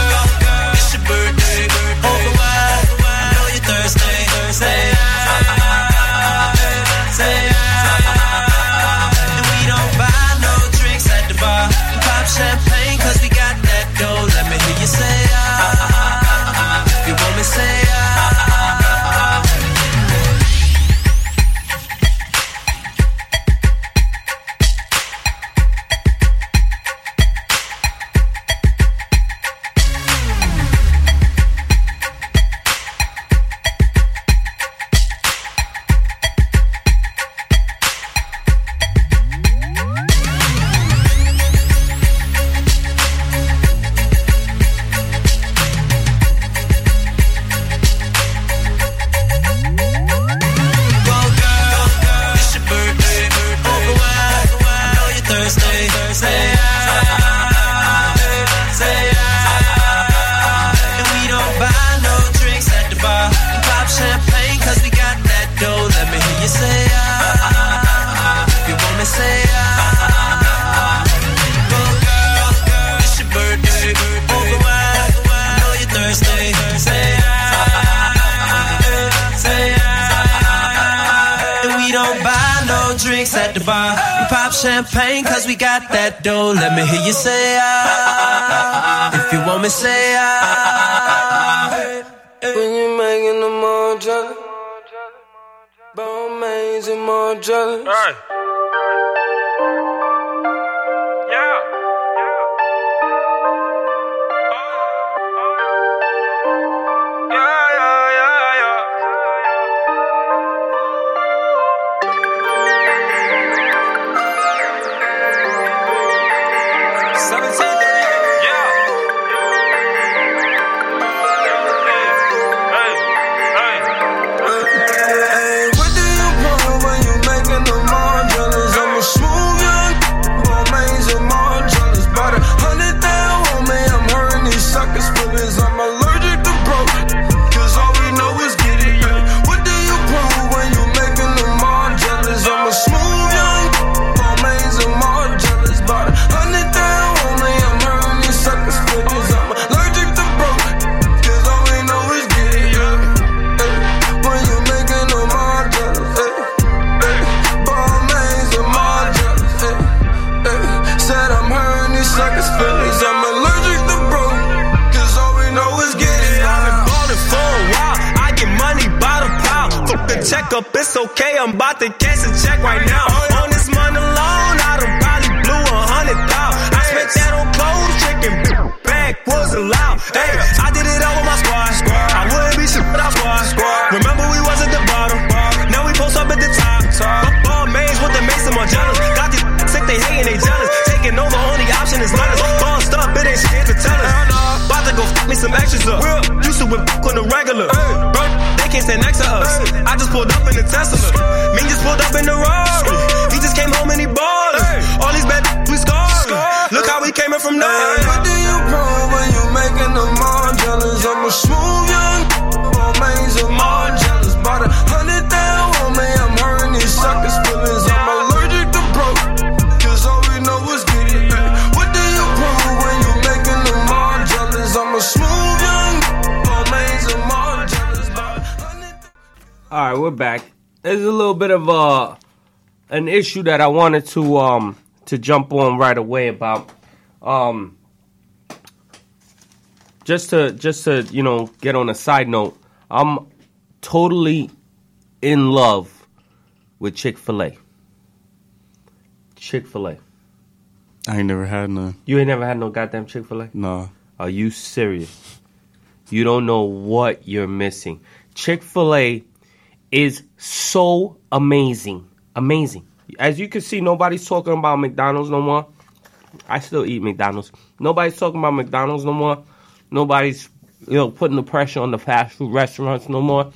E: champagne, cause we got that dough. Let me hear you say ah. If you want me, say ah.
U: When you're making them more
V: jelly, bone maze and
U: more
A: jelly. Seven, seven, back, there's a little bit of a an issue that I wanted to um to jump on right away about um just to just to you know get on a side note. I'm totally in love with Chick Fil A. Chick Fil A.
Q: I ain't never had none.
A: You ain't never had no goddamn Chick Fil A.
Q: No.
A: Are you serious? You don't know what you're missing. Chick Fil A is so amazing. Amazing. As you can see, nobody's talking about McDonald's no more. I still eat McDonald's. Nobody's talking about McDonald's no more. Nobody's you know putting the pressure on the fast food restaurants no more.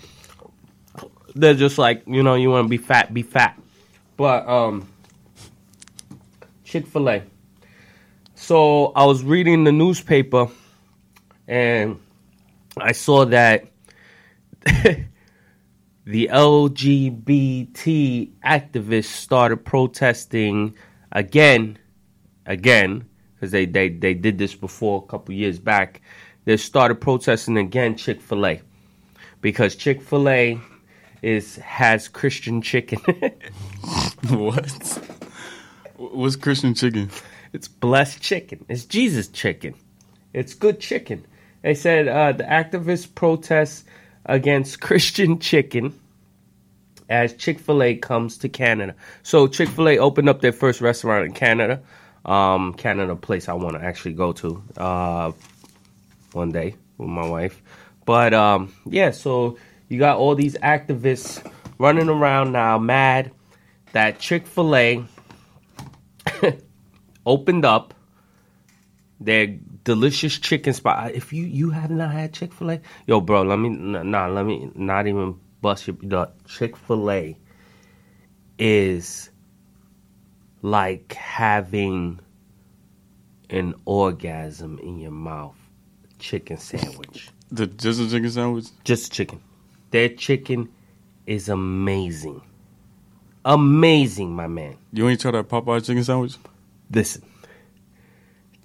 A: They're just like, you know, you want to be fat, be fat. But um Chick-fil-A. So, I was reading the newspaper and I saw that [laughs] the LGBT activists started protesting again, again, because they, they, they did this before a couple years back. They started protesting again Chick fil A because Chick fil A is has Christian chicken. [laughs]
Q: what? What's Christian chicken?
A: It's blessed chicken. It's Jesus chicken. It's good chicken. They said uh, the activists protest against Christian chicken as Chick fil A comes to Canada. So, Chick fil A opened up their first restaurant in Canada. Um, Canada, place I want to actually go to uh, one day with my wife. But um, yeah, so you got all these activists running around now mad that Chick fil A [laughs] opened up their delicious chicken spot. If you you have not had Chick Fil A, yo, bro, let me nah, let me not even bust your the Chick Fil A is like having an orgasm in your mouth. Chicken sandwich,
Q: The just a chicken sandwich?
A: just chicken. Their chicken is amazing, amazing, my man.
Q: You ain't try that Popeye chicken sandwich?
A: Listen,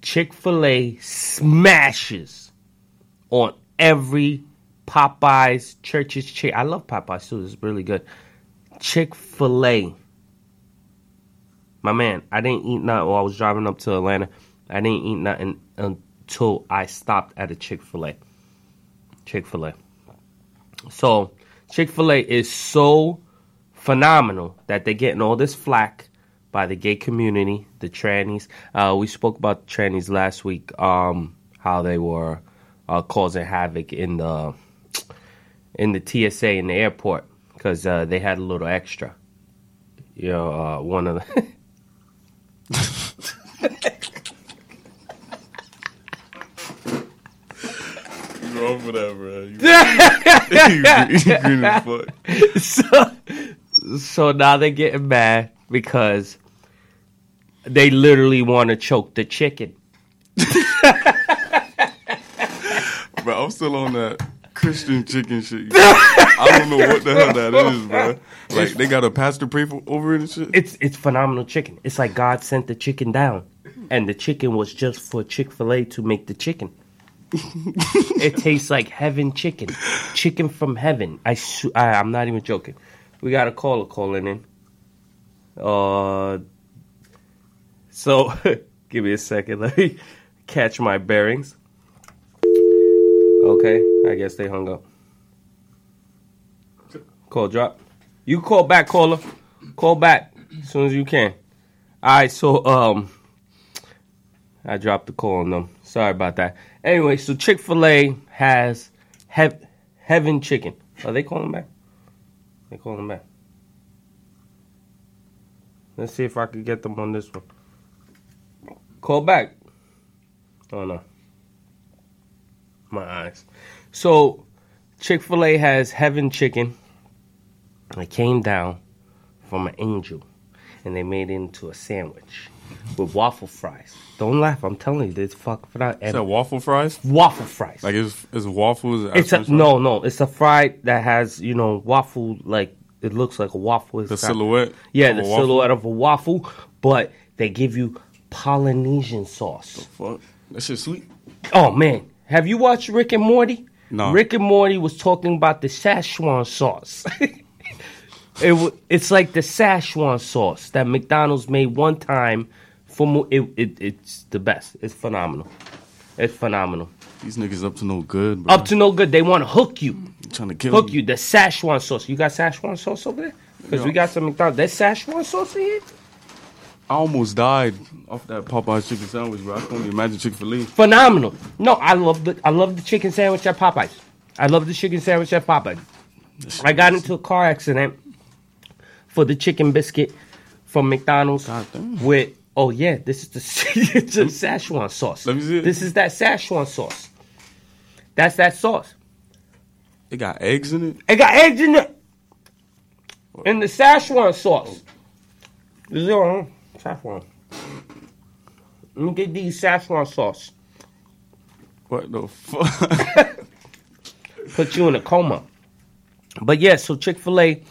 A: Chick fil A smashes on every Popeyes, Church's chick. I love Popeyes too. It's really good. Chick fil A. My man, I didn't eat nothing while I was driving up to Atlanta. I didn't eat nothing until I stopped at a Chick fil A. Chick fil A. So, Chick fil A is so phenomenal that they're getting all this flack by the gay community, the trannies. Uh, we spoke about the trannies last week, um, how they were uh, causing havoc in the in the TSA in the airport because uh, they had a little extra. You know, uh, one of the. [laughs]
Q: Wrong for that, bro. You, [laughs] [laughs] you, you
A: so, so now they're getting mad because they literally want to choke the chicken.
Q: Bro, I'm still on that Christian chicken shit. [laughs] I don't know what the hell that is, bro. Like they got a pastor pray for over it and shit.
A: It's it's phenomenal chicken. It's like God sent the chicken down, and the chicken was just for Chick Fil A to make the chicken. [laughs] it tastes like heaven chicken, chicken from heaven. I, su- I I'm not even joking. We got a caller calling in. Uh, so [laughs] give me a second. [laughs] Let me catch my bearings. Okay, I guess they hung up. Call drop. You call back, caller. Call back as soon as you can. All right, so um, I dropped the call on them. Sorry about that. Anyway, so Chick Fil A has hev- heaven chicken. Are they calling back? They calling back. Let's see if I can get them on this one. Call back. Oh no. My eyes. So Chick Fil A has heaven chicken. It came down from an angel, and they made it into a sandwich with waffle fries. Don't laugh. I'm telling you, it's fuck.
Q: Is that waffle fries?
A: Waffle fries.
Q: Like it's it's waffles.
A: It's a, no, no. It's a fry that has you know waffle like it looks like a waffle. It's
Q: The silhouette
A: Yeah, the
Q: waffle?
A: silhouette of a waffle, but they give you Polynesian sauce.
Q: Fuck, that shit sweet.
A: Oh man, have you watched Rick and Morty?
Q: No.
A: Rick and Morty was talking about the Szechuan sauce. [laughs] it wa- it's like the Szechuan sauce that McDonald's made one time. For mo- it, it, it's the best. It's phenomenal. It's phenomenal.
Q: These niggas up to no good, bro.
A: Up to no good. They want to hook you.
Q: trying to kill
A: hook
Q: you.
A: you. The Szechuan sauce. You got Szechuan sauce over there? Because we
Q: Yeah.
A: got some McDonald's. There's Szechuan sauce in here?
Q: I almost died off that Popeyes chicken sandwich, bro. I can only imagine Chick Fil A.
A: Phenomenal. No, I love the I love the chicken sandwich at Popeyes. I love the chicken sandwich at Popeyes. I got into a car accident for the chicken biscuit from McDonald's with oh yeah, this is the [laughs] it's the hmm? Szechuan sauce.
Q: Let me see it.
A: This is that Szechuan sauce. That's that sauce.
Q: It got eggs in it.
A: It got eggs in it. In the Szechuan sauce. Oh. Is Zero Szechuan. Let me get these saffron sauce.
Q: What the fuck?
A: Put you in a coma. But yeah, so Chick fil A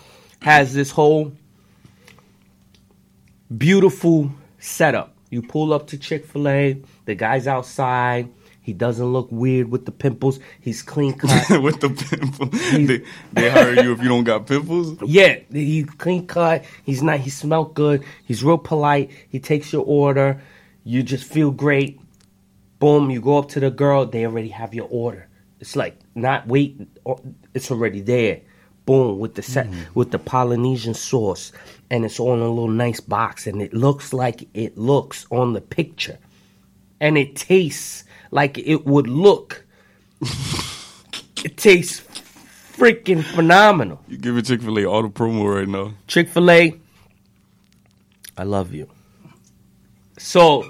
A: has this whole beautiful setup You pull up to Chick Fil A. The guy's outside. He doesn't look weird with the pimples. He's clean cut. [laughs]
Q: with the pimples, they, they hire you if you don't got pimples.
A: Yeah, he's clean cut. He's not. He smelled good. He's real polite. He takes your order. You just feel great. Boom, you go up to the girl. They already have your order. It's like not wait. Uh, it's already there. Boom with the set mm-hmm. with the Polynesian sauce, and it's on a little nice box, and it looks like it looks on the picture, and it tastes like it would look. it tastes freaking phenomenal.
Q: You giving Chick Fil A all the promo right now.
A: Chick Fil A, I love you. So,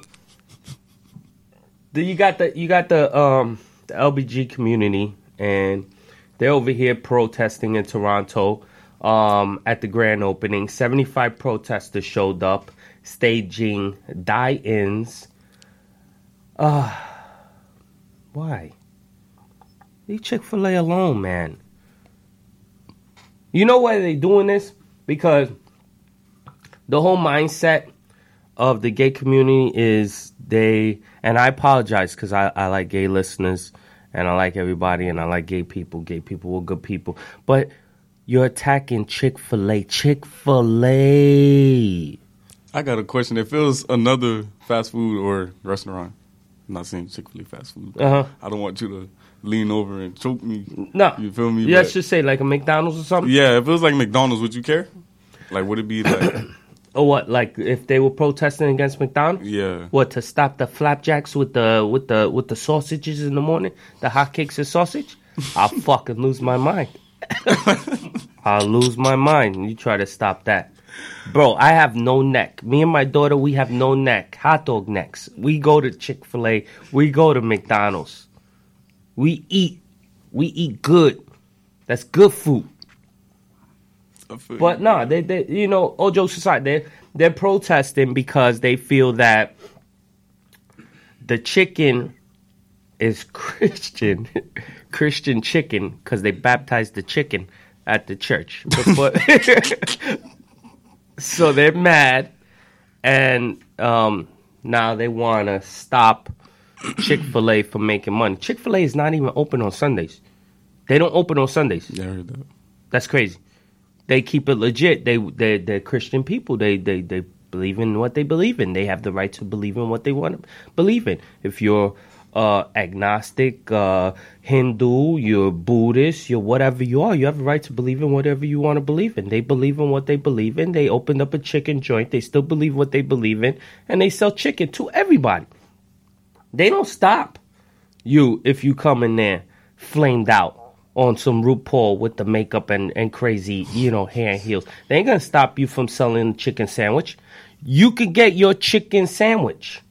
A: the, you got the you got the um the LBG community, and they're over here protesting in Toronto um, at the grand opening. Seventy five protesters showed up, staging die-ins. Uh, why? Leave Chick Fil A alone, man. You know why they doing this? Because the whole mindset of the gay community is they, and I apologize because I, I like gay listeners and I like everybody and I like gay people. Gay people were good people. But you're attacking Chick fil A. Chick fil A.
Q: I got a question. If it was another fast food or restaurant, I'm not saying A fast food.
A: Uh-huh.
Q: I don't want you to lean over and choke me.
A: No.
Q: you feel me?
A: Yeah,
Q: But-
A: let's just say like a McDonald's or something.
Q: yeah. If it was like McDonald's, would you care? Like, would it be like? [clears throat]
A: Or what? Like if they were protesting against McDonald's?
Q: Yeah.
A: What to stop the flapjacks with the with the with the sausages in the morning? The hotcakes and sausage? [laughs] I'll fucking lose my mind. [laughs] I'll lose my mind. You try to stop that. Bro, I have no neck. Me and my daughter, we have no neck. Hot dog necks. We go to Chick fil A. We go to McDonald's. We eat. We eat good. That's good food. But no, they, they you know, all jokes aside, they they're protesting because they feel that the chicken is [laughs] Christian, Christian chicken, because they baptized the chicken at the church. But- [laughs] [laughs] so they're mad, and um, now they want to stop Chick Fil A from making money. Chick Fil A is not even open on Sundays. They don't open on Sundays.
Q: Yeah, I heard that.
A: That's crazy. They keep it legit. They they they're Christian people. They they they believe in what they believe in. They have the right to believe in what they want to believe in. If you're uh, agnostic, uh, Hindu, you're Buddhist, you're whatever you are, you have the right to believe in whatever you want to believe in. They believe in what they believe in. They opened up a chicken joint. They still believe what they believe in, and they sell chicken to everybody. They don't stop you if you come in there flamed out on some RuPaul with the makeup and, and crazy, you know, hair and heels. They ain't gonna stop you from selling a chicken sandwich. You could get your chicken sandwich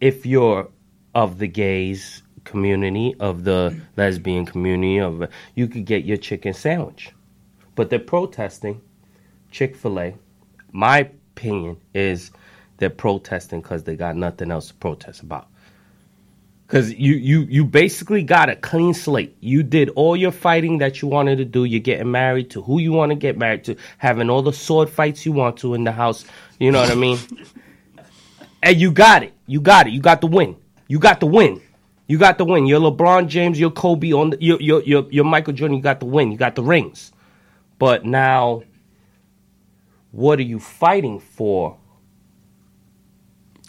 A: if you're of the gays community, of the lesbian community, of you could get your chicken sandwich. But they're protesting Chick fil A. My opinion is they're protesting because they got nothing else to protest about. Because you, you, you basically got a clean slate. You did all your fighting that you wanted to do. You're getting married to who you want to get married to, having all the sword fights you want to in the house. You know what I mean? [laughs] and you got it. You got it. You got the win. You got the win. You got the win. You're LeBron James. You're Kobe. On the, you're, you're, you're, you're Michael Jordan. You got the win. You got the rings. But now, what are you fighting for?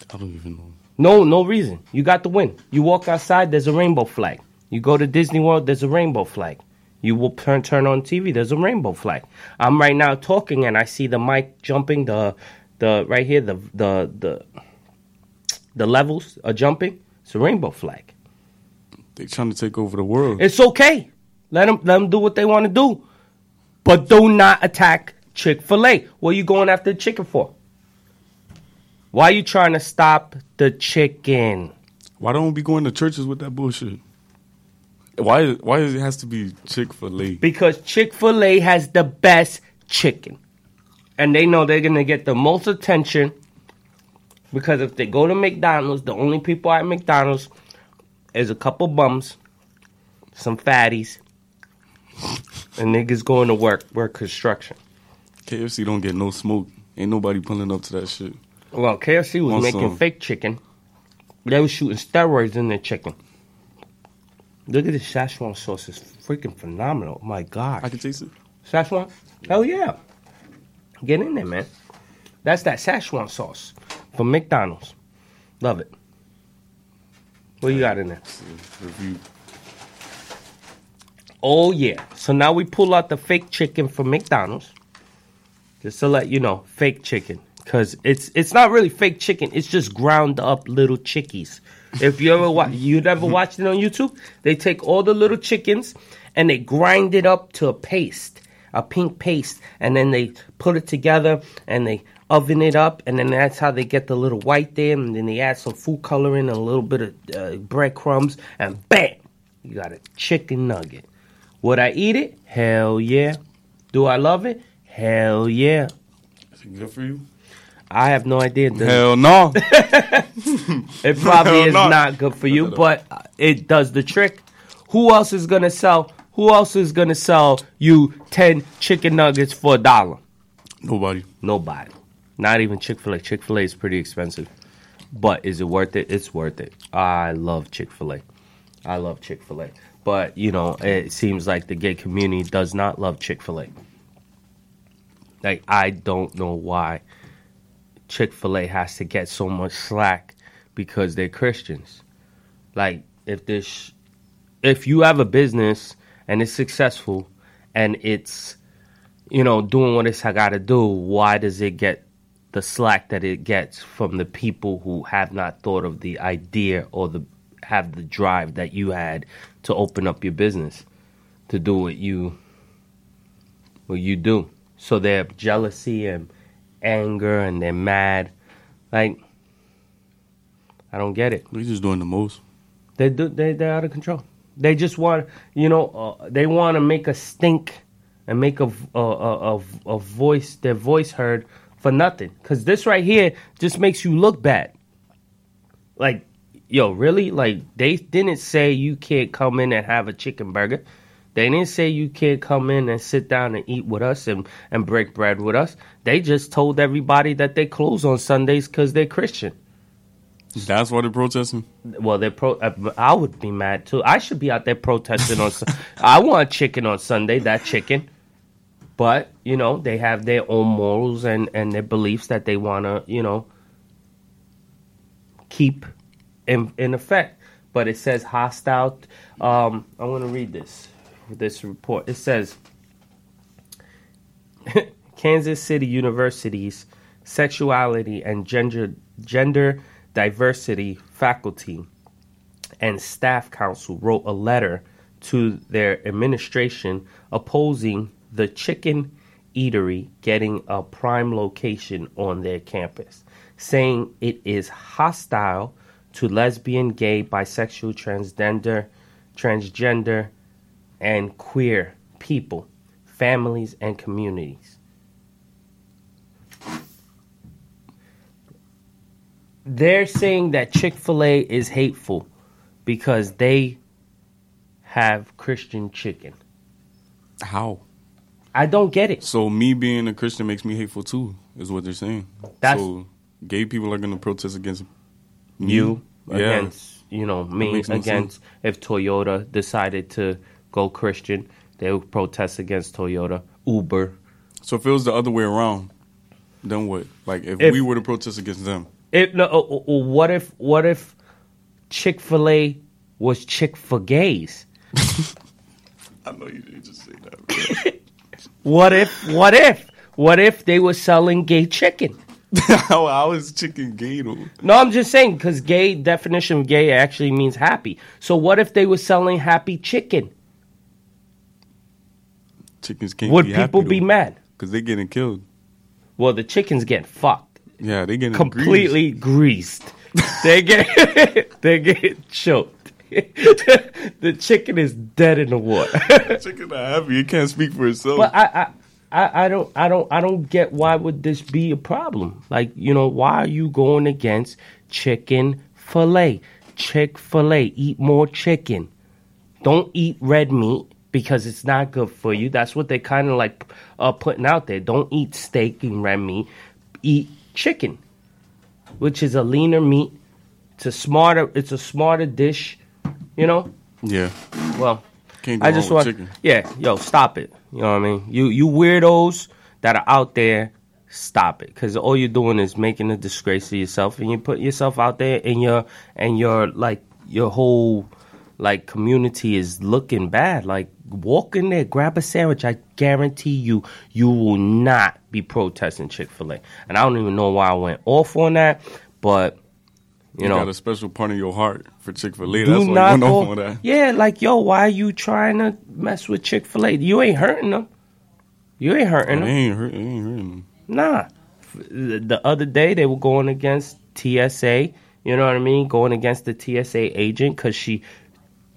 Q: I don't even know.
A: No, no reason. You got the win. You walk outside, there's a rainbow flag. You go to Disney World, there's a rainbow flag. You will turn turn on TV, there's a rainbow flag. I'm right now talking and I see the mic jumping, the the right here, the the the the levels are jumping. It's a rainbow flag.
Q: They're trying to take over the world.
A: It's okay. Let them let them do what they want to do, but do not attack Chick Fil A. What are you going after the chicken for? Why are you trying to stop the chicken?
Q: Why don't we be going to churches with that bullshit? Why? Why does it has to be Chick Fil A?
A: Because Chick fil A has the best chicken. And they know they're going to get the most attention. Because if they go to McDonald's, the only people at McDonald's is a couple bums, some fatties, and niggas going to work, work construction.
Q: KFC don't get no smoke. Ain't nobody pulling up to that shit.
A: Well, KFC was
Q: On
A: making
Q: some-
A: fake chicken. They was shooting steroids in their chicken. Look at this Szechuan sauce. It's freaking phenomenal. Oh My God. I
Q: can taste it.
A: Szechuan? Hell yeah. Get in there, man. That's that Szechuan sauce from McDonald's. Love it. What you got in there?
Q: Review.
A: Oh yeah. So now we pull out the fake chicken from McDonald's. Just to let you know, fake chicken. Cause it's it's not really fake chicken, it's just ground up little chickies. If you ever watch you never watched it on YouTube, they take all the little chickens and they grind it up to a paste, a pink paste, and then they put it together and they oven it up, and then that's how they get the little white there, and then they add some food coloring and a little bit of uh, breadcrumbs, and bam, you got a chicken nugget. Would I eat it? Hell yeah. Do I love it? Hell yeah.
Q: Is it good for you?
A: I have no idea. Does-
Q: Hell no. [laughs]
A: it [laughs] probably
Q: Hell
A: is
Q: no.
A: not good for you, but it does the trick. Who else is gonna sell? Who else is gonna sell you ten chicken nuggets for a dollar?
Q: Nobody.
A: Nobody. Not even Chick Fil A. Chick Fil A is pretty expensive, but is it worth it? It's worth it. I love Chick Fil A. I love Chick Fil A, but you know it seems like the gay community does not love Chick Fil A. Like I don't know why Chick Fil A has to get so much slack because they're Christians. Like if this, if you have a business and it's successful and it's, you know, doing what it's got to do, why does it get the slack that it gets from the people who have not thought of the idea or the have the drive that you had to open up your business to do what you what you do. So they have jealousy and anger and they're mad. Like I don't get it.
Q: They're just doing the most.
A: They do. They they're out of control. They just want you know. Uh, they want to make a stink and make a a a voice their voice heard for nothing. Because this right here just makes you look bad. Like yo, really? Like they didn't say you can't come in and have a chicken burger. They didn't say you can't come in and sit down and eat with us and, and break bread with us. They just told everybody that they close on Sundays because they're Christian.
Q: That's why they're protesting.
A: Well, they're pro. uh, I would be mad too. I should be out there protesting on. I want chicken on Sunday. That chicken, but you know they have their own morals and and their beliefs that they want to you know keep in in effect. But it says hostile. Um, I want to read this this report. It says [laughs] Kansas City University's sexuality and gender gender diversity faculty and staff council wrote a letter to their administration opposing the chicken eatery getting a prime location on their campus, saying it is hostile to lesbian, gay, bisexual, transgender, transgender, and queer people, families, and communities. They're saying that Chick fil A is hateful because they have Christian chicken.
Q: How?
A: I don't get it.
Q: So me being a Christian makes me hateful too, is what they're saying.
A: That's-
Q: so gay people are gonna protest against me?
A: You
Q: Yeah.
A: against, you know, me
Q: no
A: against, if Toyota decided to go Christian, they would protest against Toyota. Uber.
Q: So if it was the other way around, then what? Like if,
A: If-
Q: we were to protest against them,
A: If no, uh, uh, uh, what if what if Chick Fil A was Chick for gays? [laughs]
Q: I know you didn't just say that. [laughs]
A: What if what if what if they were selling gay chicken?
Q: how, [laughs] oh, how is chicken gay though?
A: No, I'm just saying because gay definition of gay actually means happy. So what if they were selling happy chicken?
Q: Chickens can't.
A: Would
Q: be
A: people
Q: happy,
A: be
Q: though,
A: mad?
Q: Because they're getting killed.
A: Well, the chickens get fucked.
Q: Yeah, they getting
A: completely greased. they get [laughs] they get choked. [laughs] the chicken is dead in the water. [laughs]
Q: chicken not happy. It can't speak for itself.
A: But I, I, I, I don't, I don't, I don't get why would this be a problem? Like, you know, why are you going against chicken fillet? Chick Fil A, eat more chicken. Don't eat red meat because it's not good for you. That's what they kind of like uh, putting out there. Don't eat steak and red meat. Eat chicken. which is a leaner meat. It's a smarter. It's a smarter dish. You know.
Q: Yeah.
A: Well, I just want.
Q: chicken.
A: Yeah, yo, stop it. You know what I mean? You you weirdos that are out there, stop it. Because all you're doing is making a disgrace of yourself, and you put yourself out there, and your and your like your whole like community is looking bad. Like walk in there, grab a sandwich. I guarantee you, you will not be protesting Chick Fil A. And I don't even know why I went off on that, but you,
Q: You,
A: know,
Q: got a special part in your heart for Chick Fil A. That's why
A: not
Q: you off on that.
A: Yeah, like yo, why are you trying to mess with Chick Fil A? You ain't hurting them. You ain't hurting them.
Q: ain't hurt. They ain't hurting them.
A: Nah. The the other day they were going against TSA. You know what I mean? Going against the TSA agent because she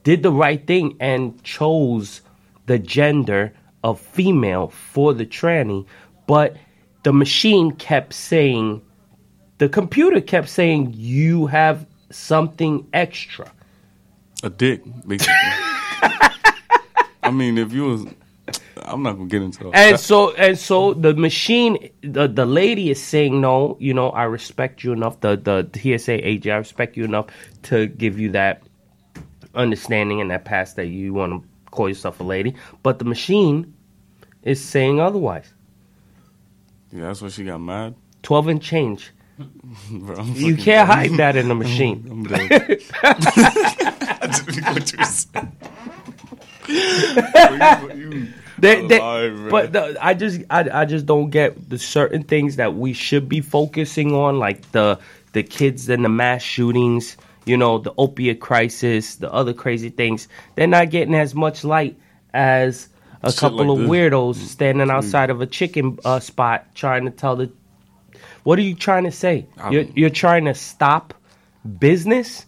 A: did the right thing and chose the gender of female for the tranny, but the machine kept saying, the computer kept saying, you have something extra.
Q: A dick, basically. [laughs] I mean, if you was, I'm not gonna get into all
A: And
Q: that.
A: so and so the machine the, the lady is saying no, you know, I respect you enough, the the TSA agent, I respect you enough to give you that understanding and that pass that you want to call yourself a lady. But the machine is saying otherwise.
Q: Yeah, that's why she got mad.
A: Twelve and change. [laughs]
Q: Bro,
A: You can't hide that in the machine. [laughs]
Q: I'm done. I didn't know what you were saying. Bro, you- you
A: They- they-
Q: alive,
A: but the, I just I, I just don't get the certain things that we should be focusing on, like the the kids and the mass shootings, you know, the opiate crisis, the other crazy things. They're not getting as much light as a
Q: Shit
A: couple
Q: like
A: of
Q: this.
A: weirdos standing outside of a chicken uh, spot trying to tell the. What are you trying to say?
Q: I
A: You're, you're trying to stop business.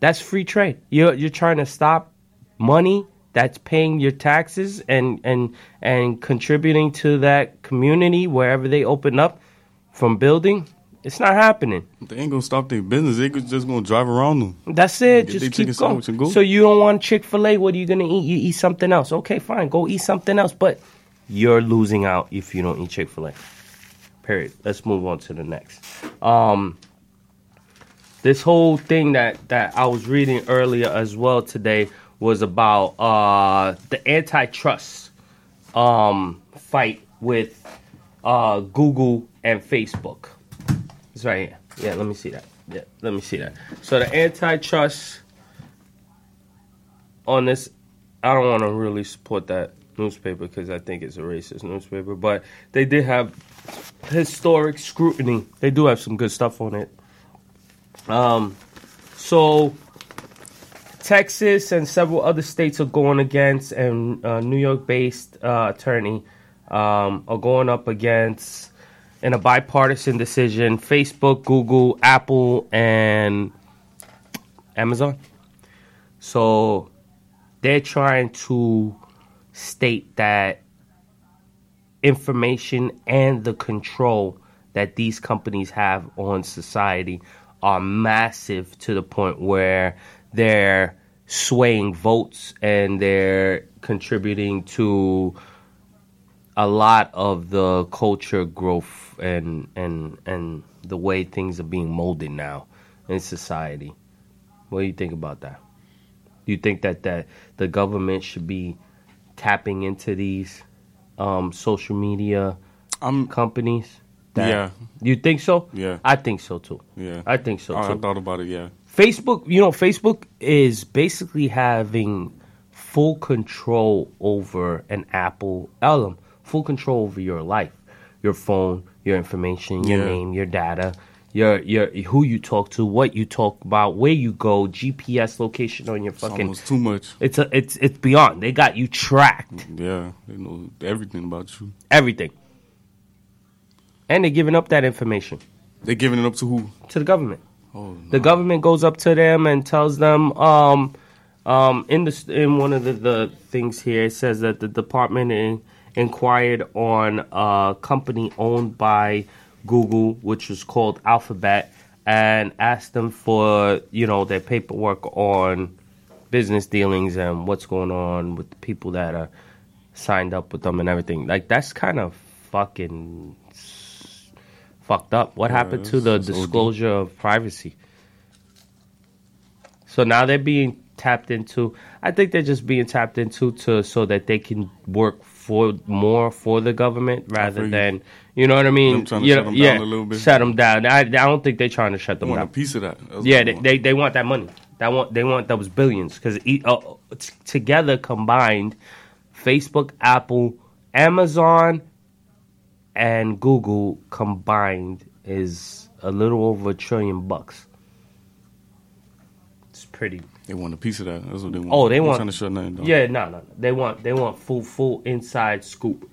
A: That's free trade. You're you're trying to stop money that's paying your taxes and and and contributing to that community wherever they open up from building. It's not happening.
Q: They ain't gonna stop their business. They just gonna drive around them.
A: That's it.
Q: Get
A: Just keep going.
Q: go.
A: So you don't want Chick Fil A? What are you gonna eat? You eat something else. Okay, fine. Go eat something else. But you're losing out if you don't eat Chick Fil A. Period. Let's move on to the next. Um, this whole thing that that I was reading earlier as well today was about uh, the antitrust um, fight with uh, Google and Facebook. It's right here. Yeah, let me see that. Yeah, let me see that. So the antitrust on this, I don't want to really support that newspaper because I think it's a racist newspaper, but they did have historic scrutiny. They do have some good stuff on it. Um, so Texas and several other states are going against, and uh, New York-based uh, attorney um, are going up against in a bipartisan decision. Facebook, Google, Apple, and Amazon. So they're trying to state that information and the control that these companies have on society are massive to the point where they're swaying votes and they're contributing to a lot of the culture growth and and and the way things are being molded now in society. What do you think about that? Do you think that that the government should be tapping into these um, social media companies? That-
Q: Yeah.
A: You think so?
Q: Yeah.
A: I think so too.
Q: Yeah.
A: I think so
Q: I. I thought about it. Yeah.
A: Facebook, you know, Facebook is basically having full control over an Apple album, full control over your life, your phone, your information, your
Q: Yeah.
A: name, your data, your your who you talk to, what you talk about, where you go, GPS location on your
Q: It's
A: fucking.
Q: almost too much.
A: It's a, it's it's beyond. They got you tracked,
Q: Yeah, they know everything about you.
A: everything, and they're giving up that information
Q: They're giving it up to who?
A: to the government.
Q: Oh,
A: The government goes up to them and tells them, um, um, in the in one of the, the things here, it says that the department in, inquired on a company owned by Google, which was called Alphabet, and asked them for you know their paperwork on business dealings and what's going on with the people that are signed up with them and everything. Like that's kind of fucking fucked up. What
Q: Yeah,
A: happened to the disclosure of privacy? So now they're being tapped into. I think they're just being tapped into to so that they can work for more for the government rather than you know what I mean.
Q: Them trying to shut
A: know-
Q: them
A: yeah,
Q: down a little bit.
A: Shut them down. I, I don't think they're trying to shut
Q: They
A: them
Q: want
A: down.
Q: a piece of that. That's
A: yeah, they,
Q: they want.
A: they they want that money. That want they want those billions because uh, t- together combined, Facebook, Apple, Amazon, and Google combined is a little over a trillion bucks. It's pretty.
Q: They want a piece of that. That's what they want.
A: Oh, they
Q: They're
A: want
Q: trying to shut nothing down.
A: Yeah, no, no, they want they want full full inside scoop.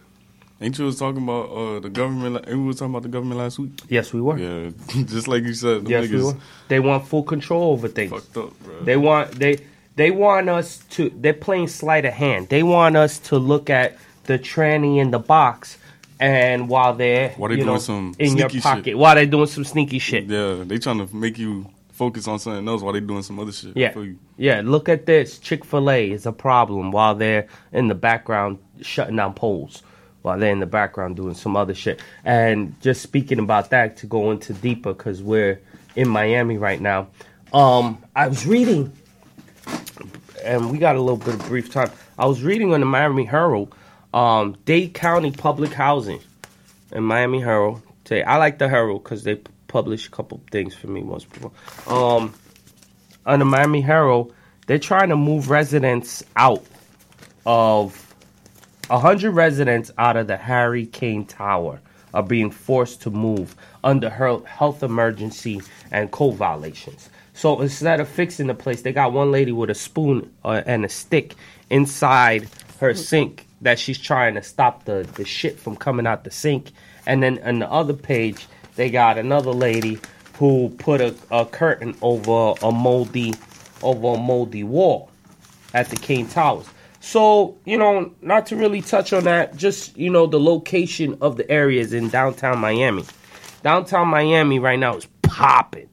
Q: Ain't you was talking about uh, the government? Ain't we was talking about the government last week?
A: Yes, we were.
Q: Yeah, [laughs] just like you said.
A: Yes, we were. They want full control over things.
Q: Fucked up, bro.
A: They want they they want us to. They're playing sleight of hand. They want us to look at the tranny in the box, and while they're
Q: While they
A: you
Q: doing
A: know,
Q: some
A: in your pocket,
Q: shit.
A: while they're doing some sneaky shit.
Q: Yeah, they trying to make you focus on something else while they're doing some other shit.
A: Yeah,
Q: you.
A: yeah. Look at this. Chick Fil A is a problem while they're in the background shutting down polls, while they're in the background doing some other shit. And just speaking about that to go into deeper because we're in Miami right now. Um, I was reading, and we got a little bit of brief time. I was reading on the Miami Herald, um, Dade County Public Housing in Miami Herald. Today, I like the Herald because they publish a couple things for me once before. Um, on the Miami Herald, they're trying to move residents out of 100 residents out of the Harry Kane Tower are being forced to move under health emergency and code violations. So instead of fixing the place, they got one lady with a spoon uh, and a stick inside her sink that she's trying to stop the, the shit from coming out the sink. And then on the other page, they got another lady who put a, a curtain over a moldy over a moldy wall at the Kane Towers. So, you know, not to really touch on that, just, you know, the location of the areas in downtown Miami. Downtown Miami right now is popping.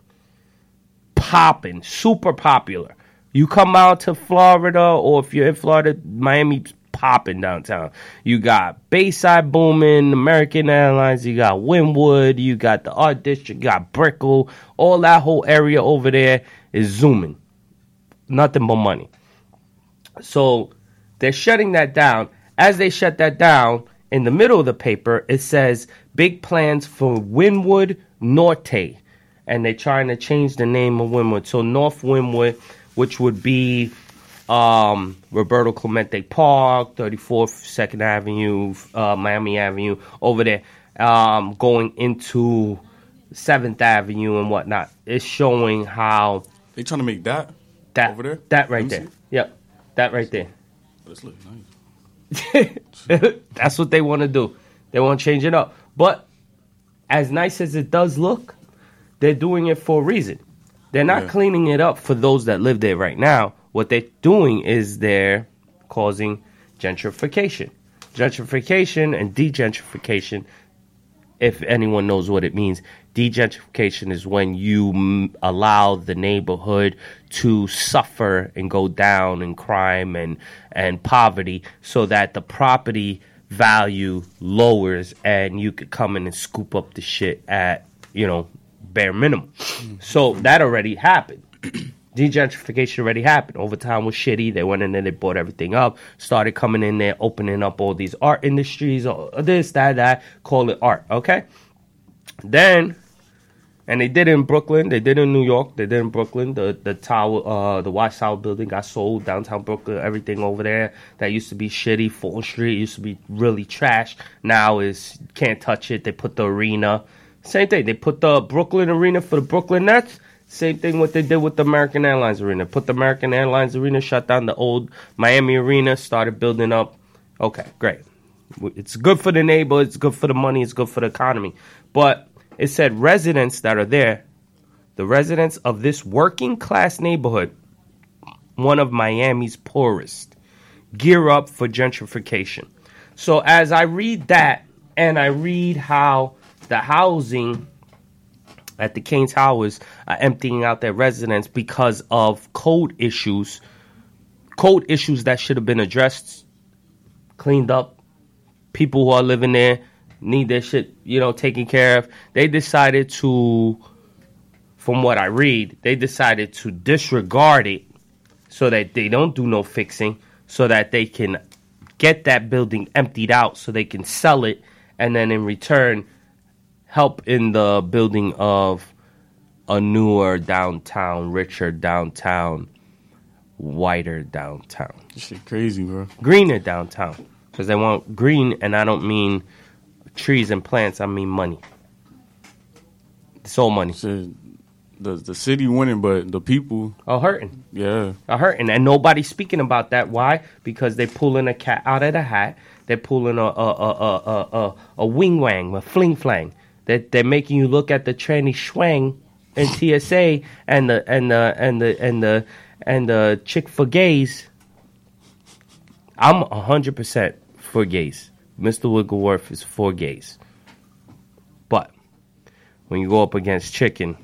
A: Popping. Super popular. You come out to Florida, or if you're in Florida, Miami's popping downtown. You got Bayside booming, American Airlines, you got Wynwood, you got the Art District, you got Brickell. All that whole area over there is zooming. Nothing but money. So they're shutting that down. As they shut that down, in the middle of the paper, it says big plans for Wynwood Norte. And they're trying to change the name of Wynwood. So North Wynwood, which would be um, Roberto Clemente Park, 34th, 2nd Avenue, uh, Miami Avenue, over there, um, going into 7th Avenue and whatnot. It's showing how.
Q: They trying to make that
A: that
Q: over there?
A: That right there. Yep. That right there.
Q: This look nice. [laughs]
A: That's what they want to do. They want to change it up. But as nice as it does look, they're doing it for a reason. They're not
Q: Yeah.
A: cleaning it up for those that live there right now. What they're doing is they're causing gentrification. Gentrification and degentrification, if anyone knows what it means, degentrification is when you mm, allow the neighborhood to suffer and go down in crime and, and poverty so that the property value lowers and you could come in and scoop up the shit at, you know, bare minimum. Mm-hmm. So that already happened. [clears throat] Degentrification already happened. Overtime was shitty. They went in there, they bought everything up, started coming in there, opening up all these art industries, or this, that, that, call it art, okay? Then, and they did it in Brooklyn, they did in New York, they did in Brooklyn. The the tower, uh, the Watch Tower building got sold downtown Brooklyn. Everything over there that used to be shitty, Fulton Street used to be really trash. Now is can't touch it. They put the arena, same thing. They put the Brooklyn arena for the Brooklyn Nets. Same thing what they did with the American Airlines Arena. Put the American Airlines Arena, shut down the old Miami Arena, started building up. Okay, great. It's good for the neighbor, it's good for the money, it's good for the economy. But it said residents that are there, the residents of this working class neighborhood, one of Miami's poorest, gear up for gentrification. So as I read that and I read how the housing at the Kane Towers are emptying out their residents because of code issues, code issues that should have been addressed, cleaned up. People who are living there need their shit, you know, taken care of. They decided to, from what I read, they decided to disregard it so that they don't do no fixing, so that they can get that building emptied out, so they can sell it, and then in return, help in the building of a newer downtown, richer downtown, whiter downtown.
Q: Shit crazy, bro.
A: Greener downtown. Because they want green, and I don't mean trees and plants, I mean money. It's all money.
Q: the the city winning, but the people
A: are hurting.
Q: Yeah,
A: are hurting, and nobody's speaking about that. Why? Because they're pulling a cat out of the hat. They're pulling a a a a a, a, a wing wang, a fling flang. That they're making you look at the tranny schwang in [laughs] TSA and the and the and the and the and the chick for gays. I'm hundred percent for gays. Mr. Wiggleworth is for gays. But when you go up against chicken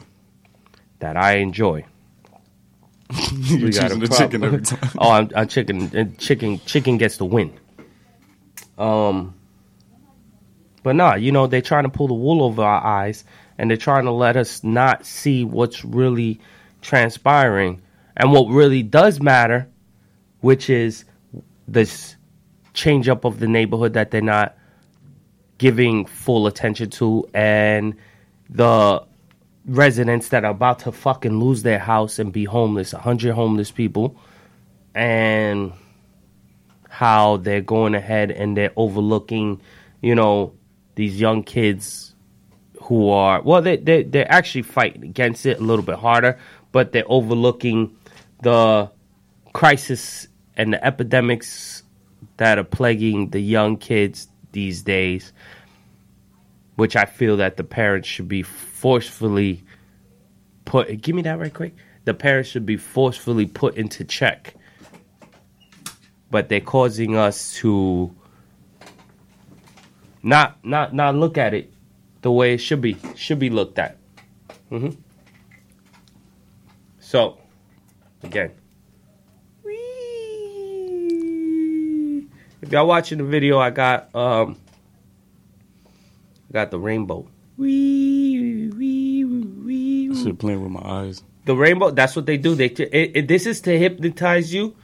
A: that I enjoy, [laughs]
Q: You're
A: got
Q: the chicken every time. [laughs]
A: oh, I'm, I'm chicken. and Chicken. Chicken gets the win. Um, but nah, you know they're trying to pull the wool over our eyes, and they're trying to let us not see what's really transpiring and what really does matter, which is this change up of the neighborhood that they're not giving full attention to, and the residents that are about to fucking lose their house and be homeless, 100 homeless people, and how they're going ahead and they're overlooking, you know, these young kids who are, well, they, they, they're actually fighting against it a little bit harder, but they're overlooking the crisis and the epidemics that are plaguing the young kids these days which I feel that the parents should be forcefully put. Give me that right quick. The parents should be forcefully put into check, but they're causing us to not not not look at it the way it should be should be looked at. Mm-hmm. So, again, if y'all watching the video, I got um. I got the rainbow.
Q: Shit playing with my eyes.
A: The rainbow. That's what they do. They it, it, this is to hypnotize you.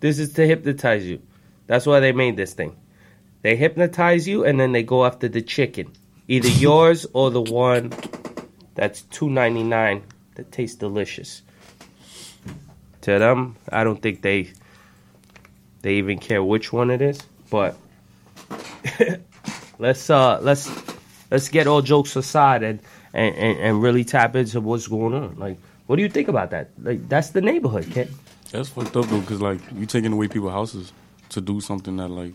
A: This is to hypnotize you. That's why they made this thing. They hypnotize you and then they go after the chicken, either [laughs] yours or the one that's two ninety nine that tastes delicious. To them, I don't think they they even care which one it is. But [laughs] let's uh let's let's get all jokes aside and, and, and, and really tap into what's going on. Like, what do you think about that? Like, that's the neighborhood, kid.
Q: That's fucked up though, because like you taking away people's houses to do something that like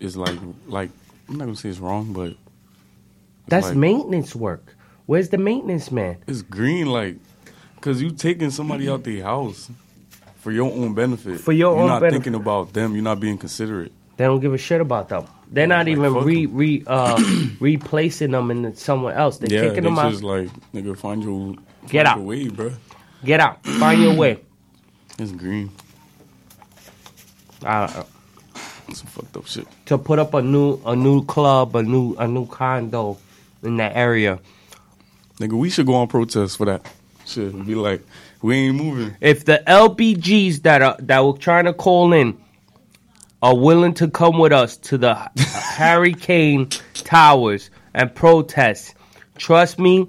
Q: is like like I'm not gonna say it's wrong, but
A: That's
Q: like-
A: maintenance work. Where's the maintenance man?
Q: It's green, like, cause you taking somebody out their house for your own benefit.
A: For your own benefit.
Q: You're
A: own
Q: not
A: benefit.
Q: thinking about them. You're not being considerate.
A: They don't give a shit about them. They're not even
Q: fuck
A: re re uh [clears throat] replacing them in somewhere else. They're
Q: yeah,
A: kicking
Q: they
A: them out.
Q: just like nigga find your
A: Get
Q: find
A: out.
Q: your way, bro.
A: Get out. Find your way. [clears throat]
Q: It's green.
A: i don't
Q: Some fucked up shit.
A: to put up a new a new club, a new a new condo in that area.
Q: Nigga, we should go on protest for that. Shit, be like, we ain't moving.
A: If the LBGs that are that were trying to call in are willing to come with us to the [laughs] Harry Kane Towers and protest, trust me,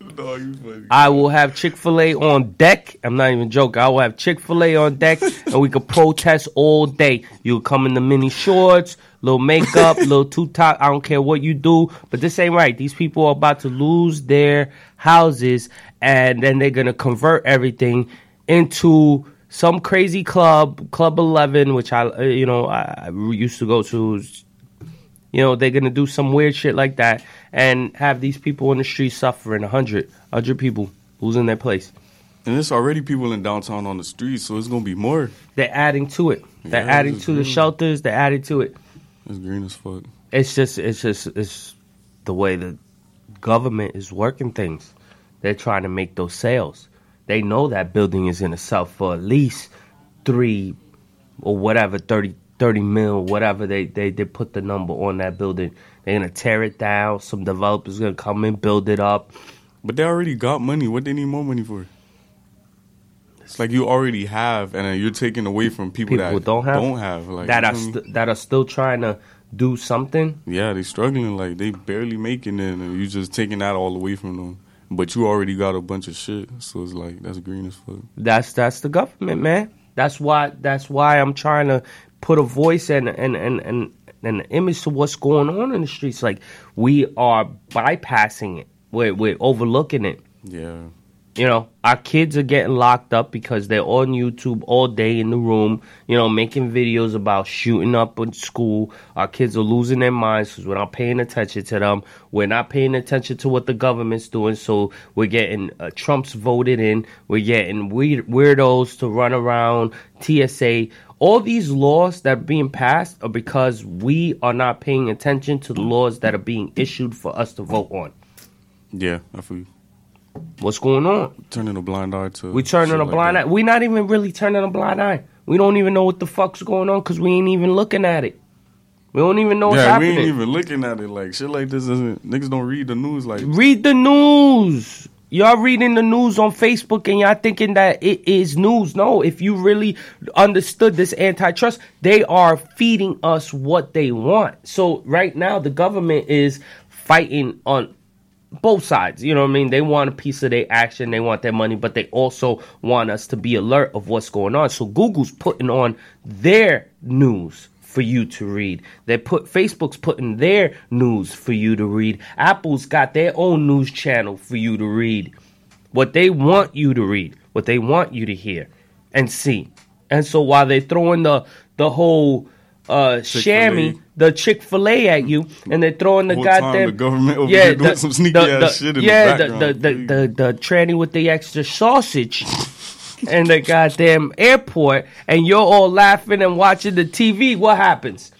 Q: No, funny.
A: I will have Chick Fil A on deck. I'm not even joking. I will have Chick Fil A on deck, and we could protest all day. You'll come in the mini shorts, little makeup, [laughs] little two top. I don't care what you do, but this ain't right. These people are about to lose their houses, and then they're gonna convert everything into some crazy club, Club Eleven, which I, you know, I used to go to. You know, they're gonna do some weird shit like that and have these people in the street suffering. 100, 100 people losing their place.
Q: And there's already people in downtown on the streets, so it's gonna be more.
A: They're adding to it. They're
Q: Yeah,
A: adding to the shelters. They're adding to it.
Q: It's green as fuck.
A: It's just, it's just, it's the way the government is working things. They're trying to make those sales. They know that building is going to sell for at least three or whatever, 30, thirty mil, whatever they they they put the number on that building. They're gonna tear it down. Some developers gonna come in, build it up.
Q: But they already got money. What they need more money for? It's like you already have, and you're taking away from people,
A: People
Q: that
A: don't have
Q: Don't have like
A: that are st- that are still trying to do something.
Q: Yeah, they're struggling. Like they barely making it, and you're just taking that all away from them. But you already got a bunch of shit, so it's like that's green as fuck.
A: That's that's the government, man. That's why that's why I'm trying to put a voice and and and and, and an image to what's going on in the streets. Like we are bypassing it. We're we're overlooking it.
Q: Yeah.
A: You know, our kids are getting locked up because they're on YouTube all day in the room, you know, making videos about shooting up in school. Our kids are losing their minds because we're not paying attention to them. We're not paying attention to what the government's doing. So we're getting uh, Trump's voted in. We're getting weird, weirdos to run around, TSA. All these laws that are being passed are because we are not paying attention to the laws that are being issued for us to vote on.
Q: Yeah, I feel.
A: What's going on?
Q: Turning a blind eye to.
A: We turning a
Q: like
A: blind eye. We not even really turning a blind eye. We don't even know what the fuck's going on because we ain't even looking at it. We don't even know what's
Q: yeah,
A: happening.
Q: we ain't even looking at it like shit like this. isn't niggas don't read the news like
A: Read the news. Y'all reading the news on Facebook and y'all thinking that it is news. No, if you really understood this antitrust, they are feeding us what they want. So right now the government is fighting on both sides. You know what I mean? They want a piece of their action, they want their money, but they also want us to be alert of what's going on. So Google's putting on their news for you to read. They put Facebook's putting their news for you to read. Apple's got their own news channel for you to read. What they want you to read, what they want you to hear and see. And so while they throwing the the whole uh shammy the Chick-fil-A at you and they're throwing the
Q: Whole
A: goddamn
Q: the government over here doing some sneaky ass shit in
A: yeah, the,
Q: background,
A: the, the, the, the tranny with the extra sausage in the goddamn airport and you're all laughing and watching the TV, what happens?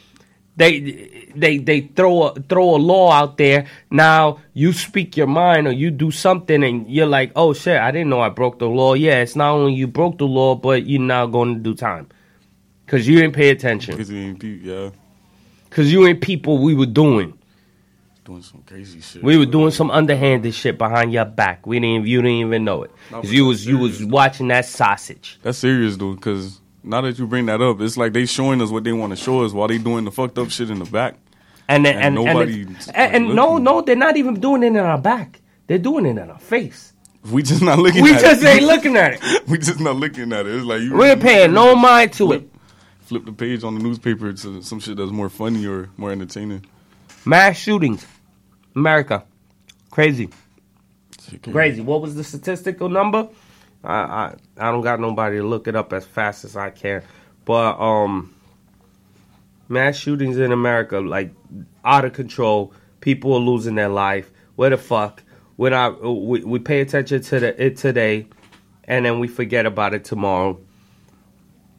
A: They they they throw a throw a law out there. Now you speak your mind or you do something and you're like, oh shit, I didn't know I broke the law. Yeah, it's not only you broke the law, but you're now going to do time because you didn't pay attention.
Q: Because you ain't pe- yeah,
A: Because you ain't people we were doing.
Q: doing some crazy shit.
A: We were doing some underhanded shit behind your back. We didn't. You didn't even know it. 'Cause you was you was watching that sausage.
Q: That's serious though, because now that you bring that up, it's like they showing us what they want to show us while they doing the fucked up shit in the back.
A: And then, and, and,
Q: nobody.
A: it's- and, and no, no, they're not even doing it in our back. They're doing it in our face.
Q: we just not looking. At it.
A: We
Q: at
A: just
Q: it.
A: ain't looking at it. [laughs]
Q: we just not looking at it. It's like you.
A: We're paying no mind to it.
Q: Flip the page on the newspaper to some shit that's more funny or more entertaining.
A: Mass shootings, America, crazy, crazy. What was the statistical number? I I I don't got nobody to look it up as fast as I can, but um, mass shootings in America like out of control. People are losing their life. Where the fuck? When I we, we pay attention to the, it today, and then we forget about it tomorrow.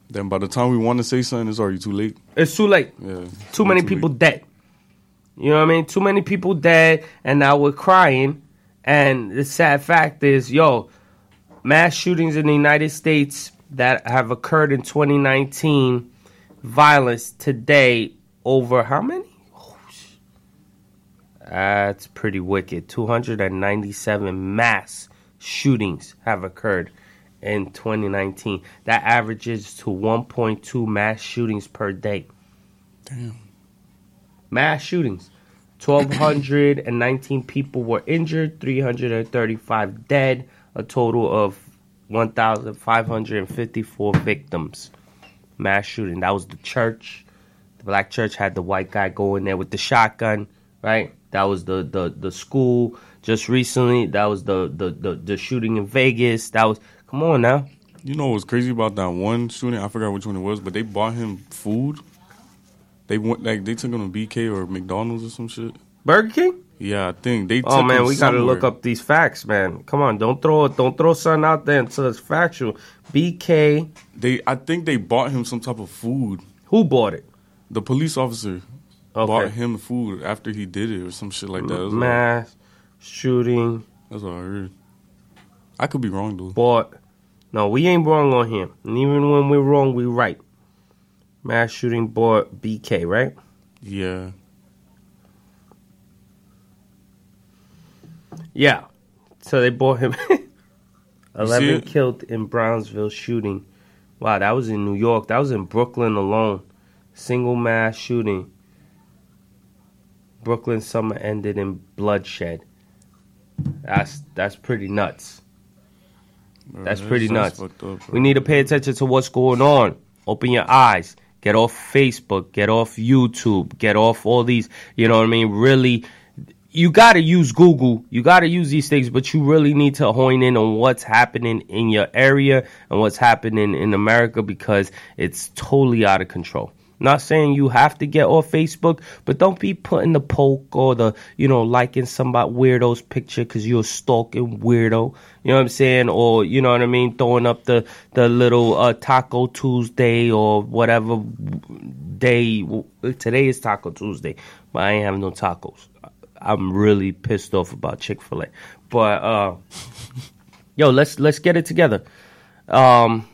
Q: Then by the time we want to say something, it's already too late.
A: It's too late.
Q: Yeah,
A: Too many people dead. You know what I mean? Too many people dead, and now we're crying. And the sad fact is, yo, mass shootings in the United States that have occurred in 2019, violence today over how many? Oh, That's pretty wicked. 297 mass shootings have occurred in 2019. That averages to 1.2 mass shootings per day.
Q: Damn.
A: Mass shootings. 1,219 people were injured, 335 dead, a total of 1,554 victims. Mass shooting. That was the church. The black church had the white guy go in there with the shotgun, right? That was the the, the school just recently. That was the, the, the, the shooting in Vegas. That was come on now.
Q: You know what's crazy about that one shooting? I forgot which one it was, but they bought him food. They went like they took him to BK or McDonald's or some shit.
A: Burger King?
Q: Yeah, I think they.
A: Oh man, we gotta look up these facts, man. Come on, don't throw don't throw something out there until it's factual. BK.
Q: They, I think they bought him some type of food.
A: Who bought it?
Q: The police officer
A: Okay.
Q: bought him food after he did it or some shit like that.
A: Mass shooting
Q: That's what I heard. I could be wrong though.
A: bought. No, we ain't wrong on him. And even when we're wrong, we right. mass shooting bought BK, right?
Q: Yeah.
A: Yeah. So they bought him. [laughs] 11 killed in Brownsville shooting. Wow, that was in New York. That was in Brooklyn alone. Single mass shooting. Brooklyn summer ended in bloodshed. That's that's pretty nuts. That's pretty nuts.
Q: fucked up, bro.
A: we need to pay attention to what's going on. Open your eyes. Get off Facebook. Get off YouTube. Get off all these. You know what I mean? Really, you got to use Google. You got to use these things, but you really need to hone in on what's happening in your area and what's happening in America because it's totally out of control. Not saying you have to get off Facebook, but don't be putting the poke or the, you know, liking somebody weirdo's picture because you're a stalking weirdo. You know what I'm saying? Or, you know what I mean? Throwing up the, the little uh, Taco Tuesday or whatever day. Today is Taco Tuesday, but I ain't having no tacos. I'm really pissed off about Chick fil A. But, uh, [laughs] yo, let's, let's get it together. Um,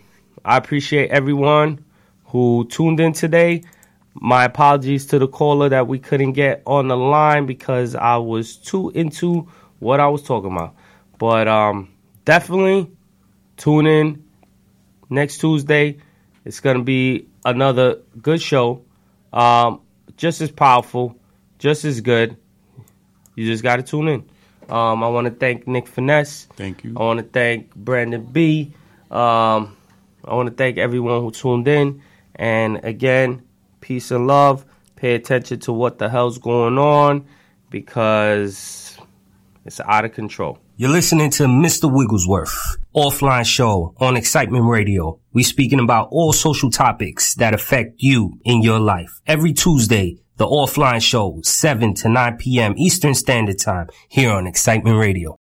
A: I appreciate everyone who tuned in today. My apologies to the caller that we couldn't get on the line because I was too into what I was talking about. But um, definitely tune in next Tuesday. It's going to be another good show. Um, just as powerful, just as good. You just got to tune in. Um, I want to thank Nick Finesse.
Q: Thank you.
A: I want to thank Brandon B. Um, I want to thank everyone who tuned in. And again, peace and love. Pay attention to what the hell's going on because it's out of control.
W: You're listening to Mr. Wigglesworth, offline show on Excitement Radio. We're speaking about all social topics that affect you in your life. Every Tuesday, the offline show, 7 to 9 p.m. Eastern Standard Time here on Excitement Radio.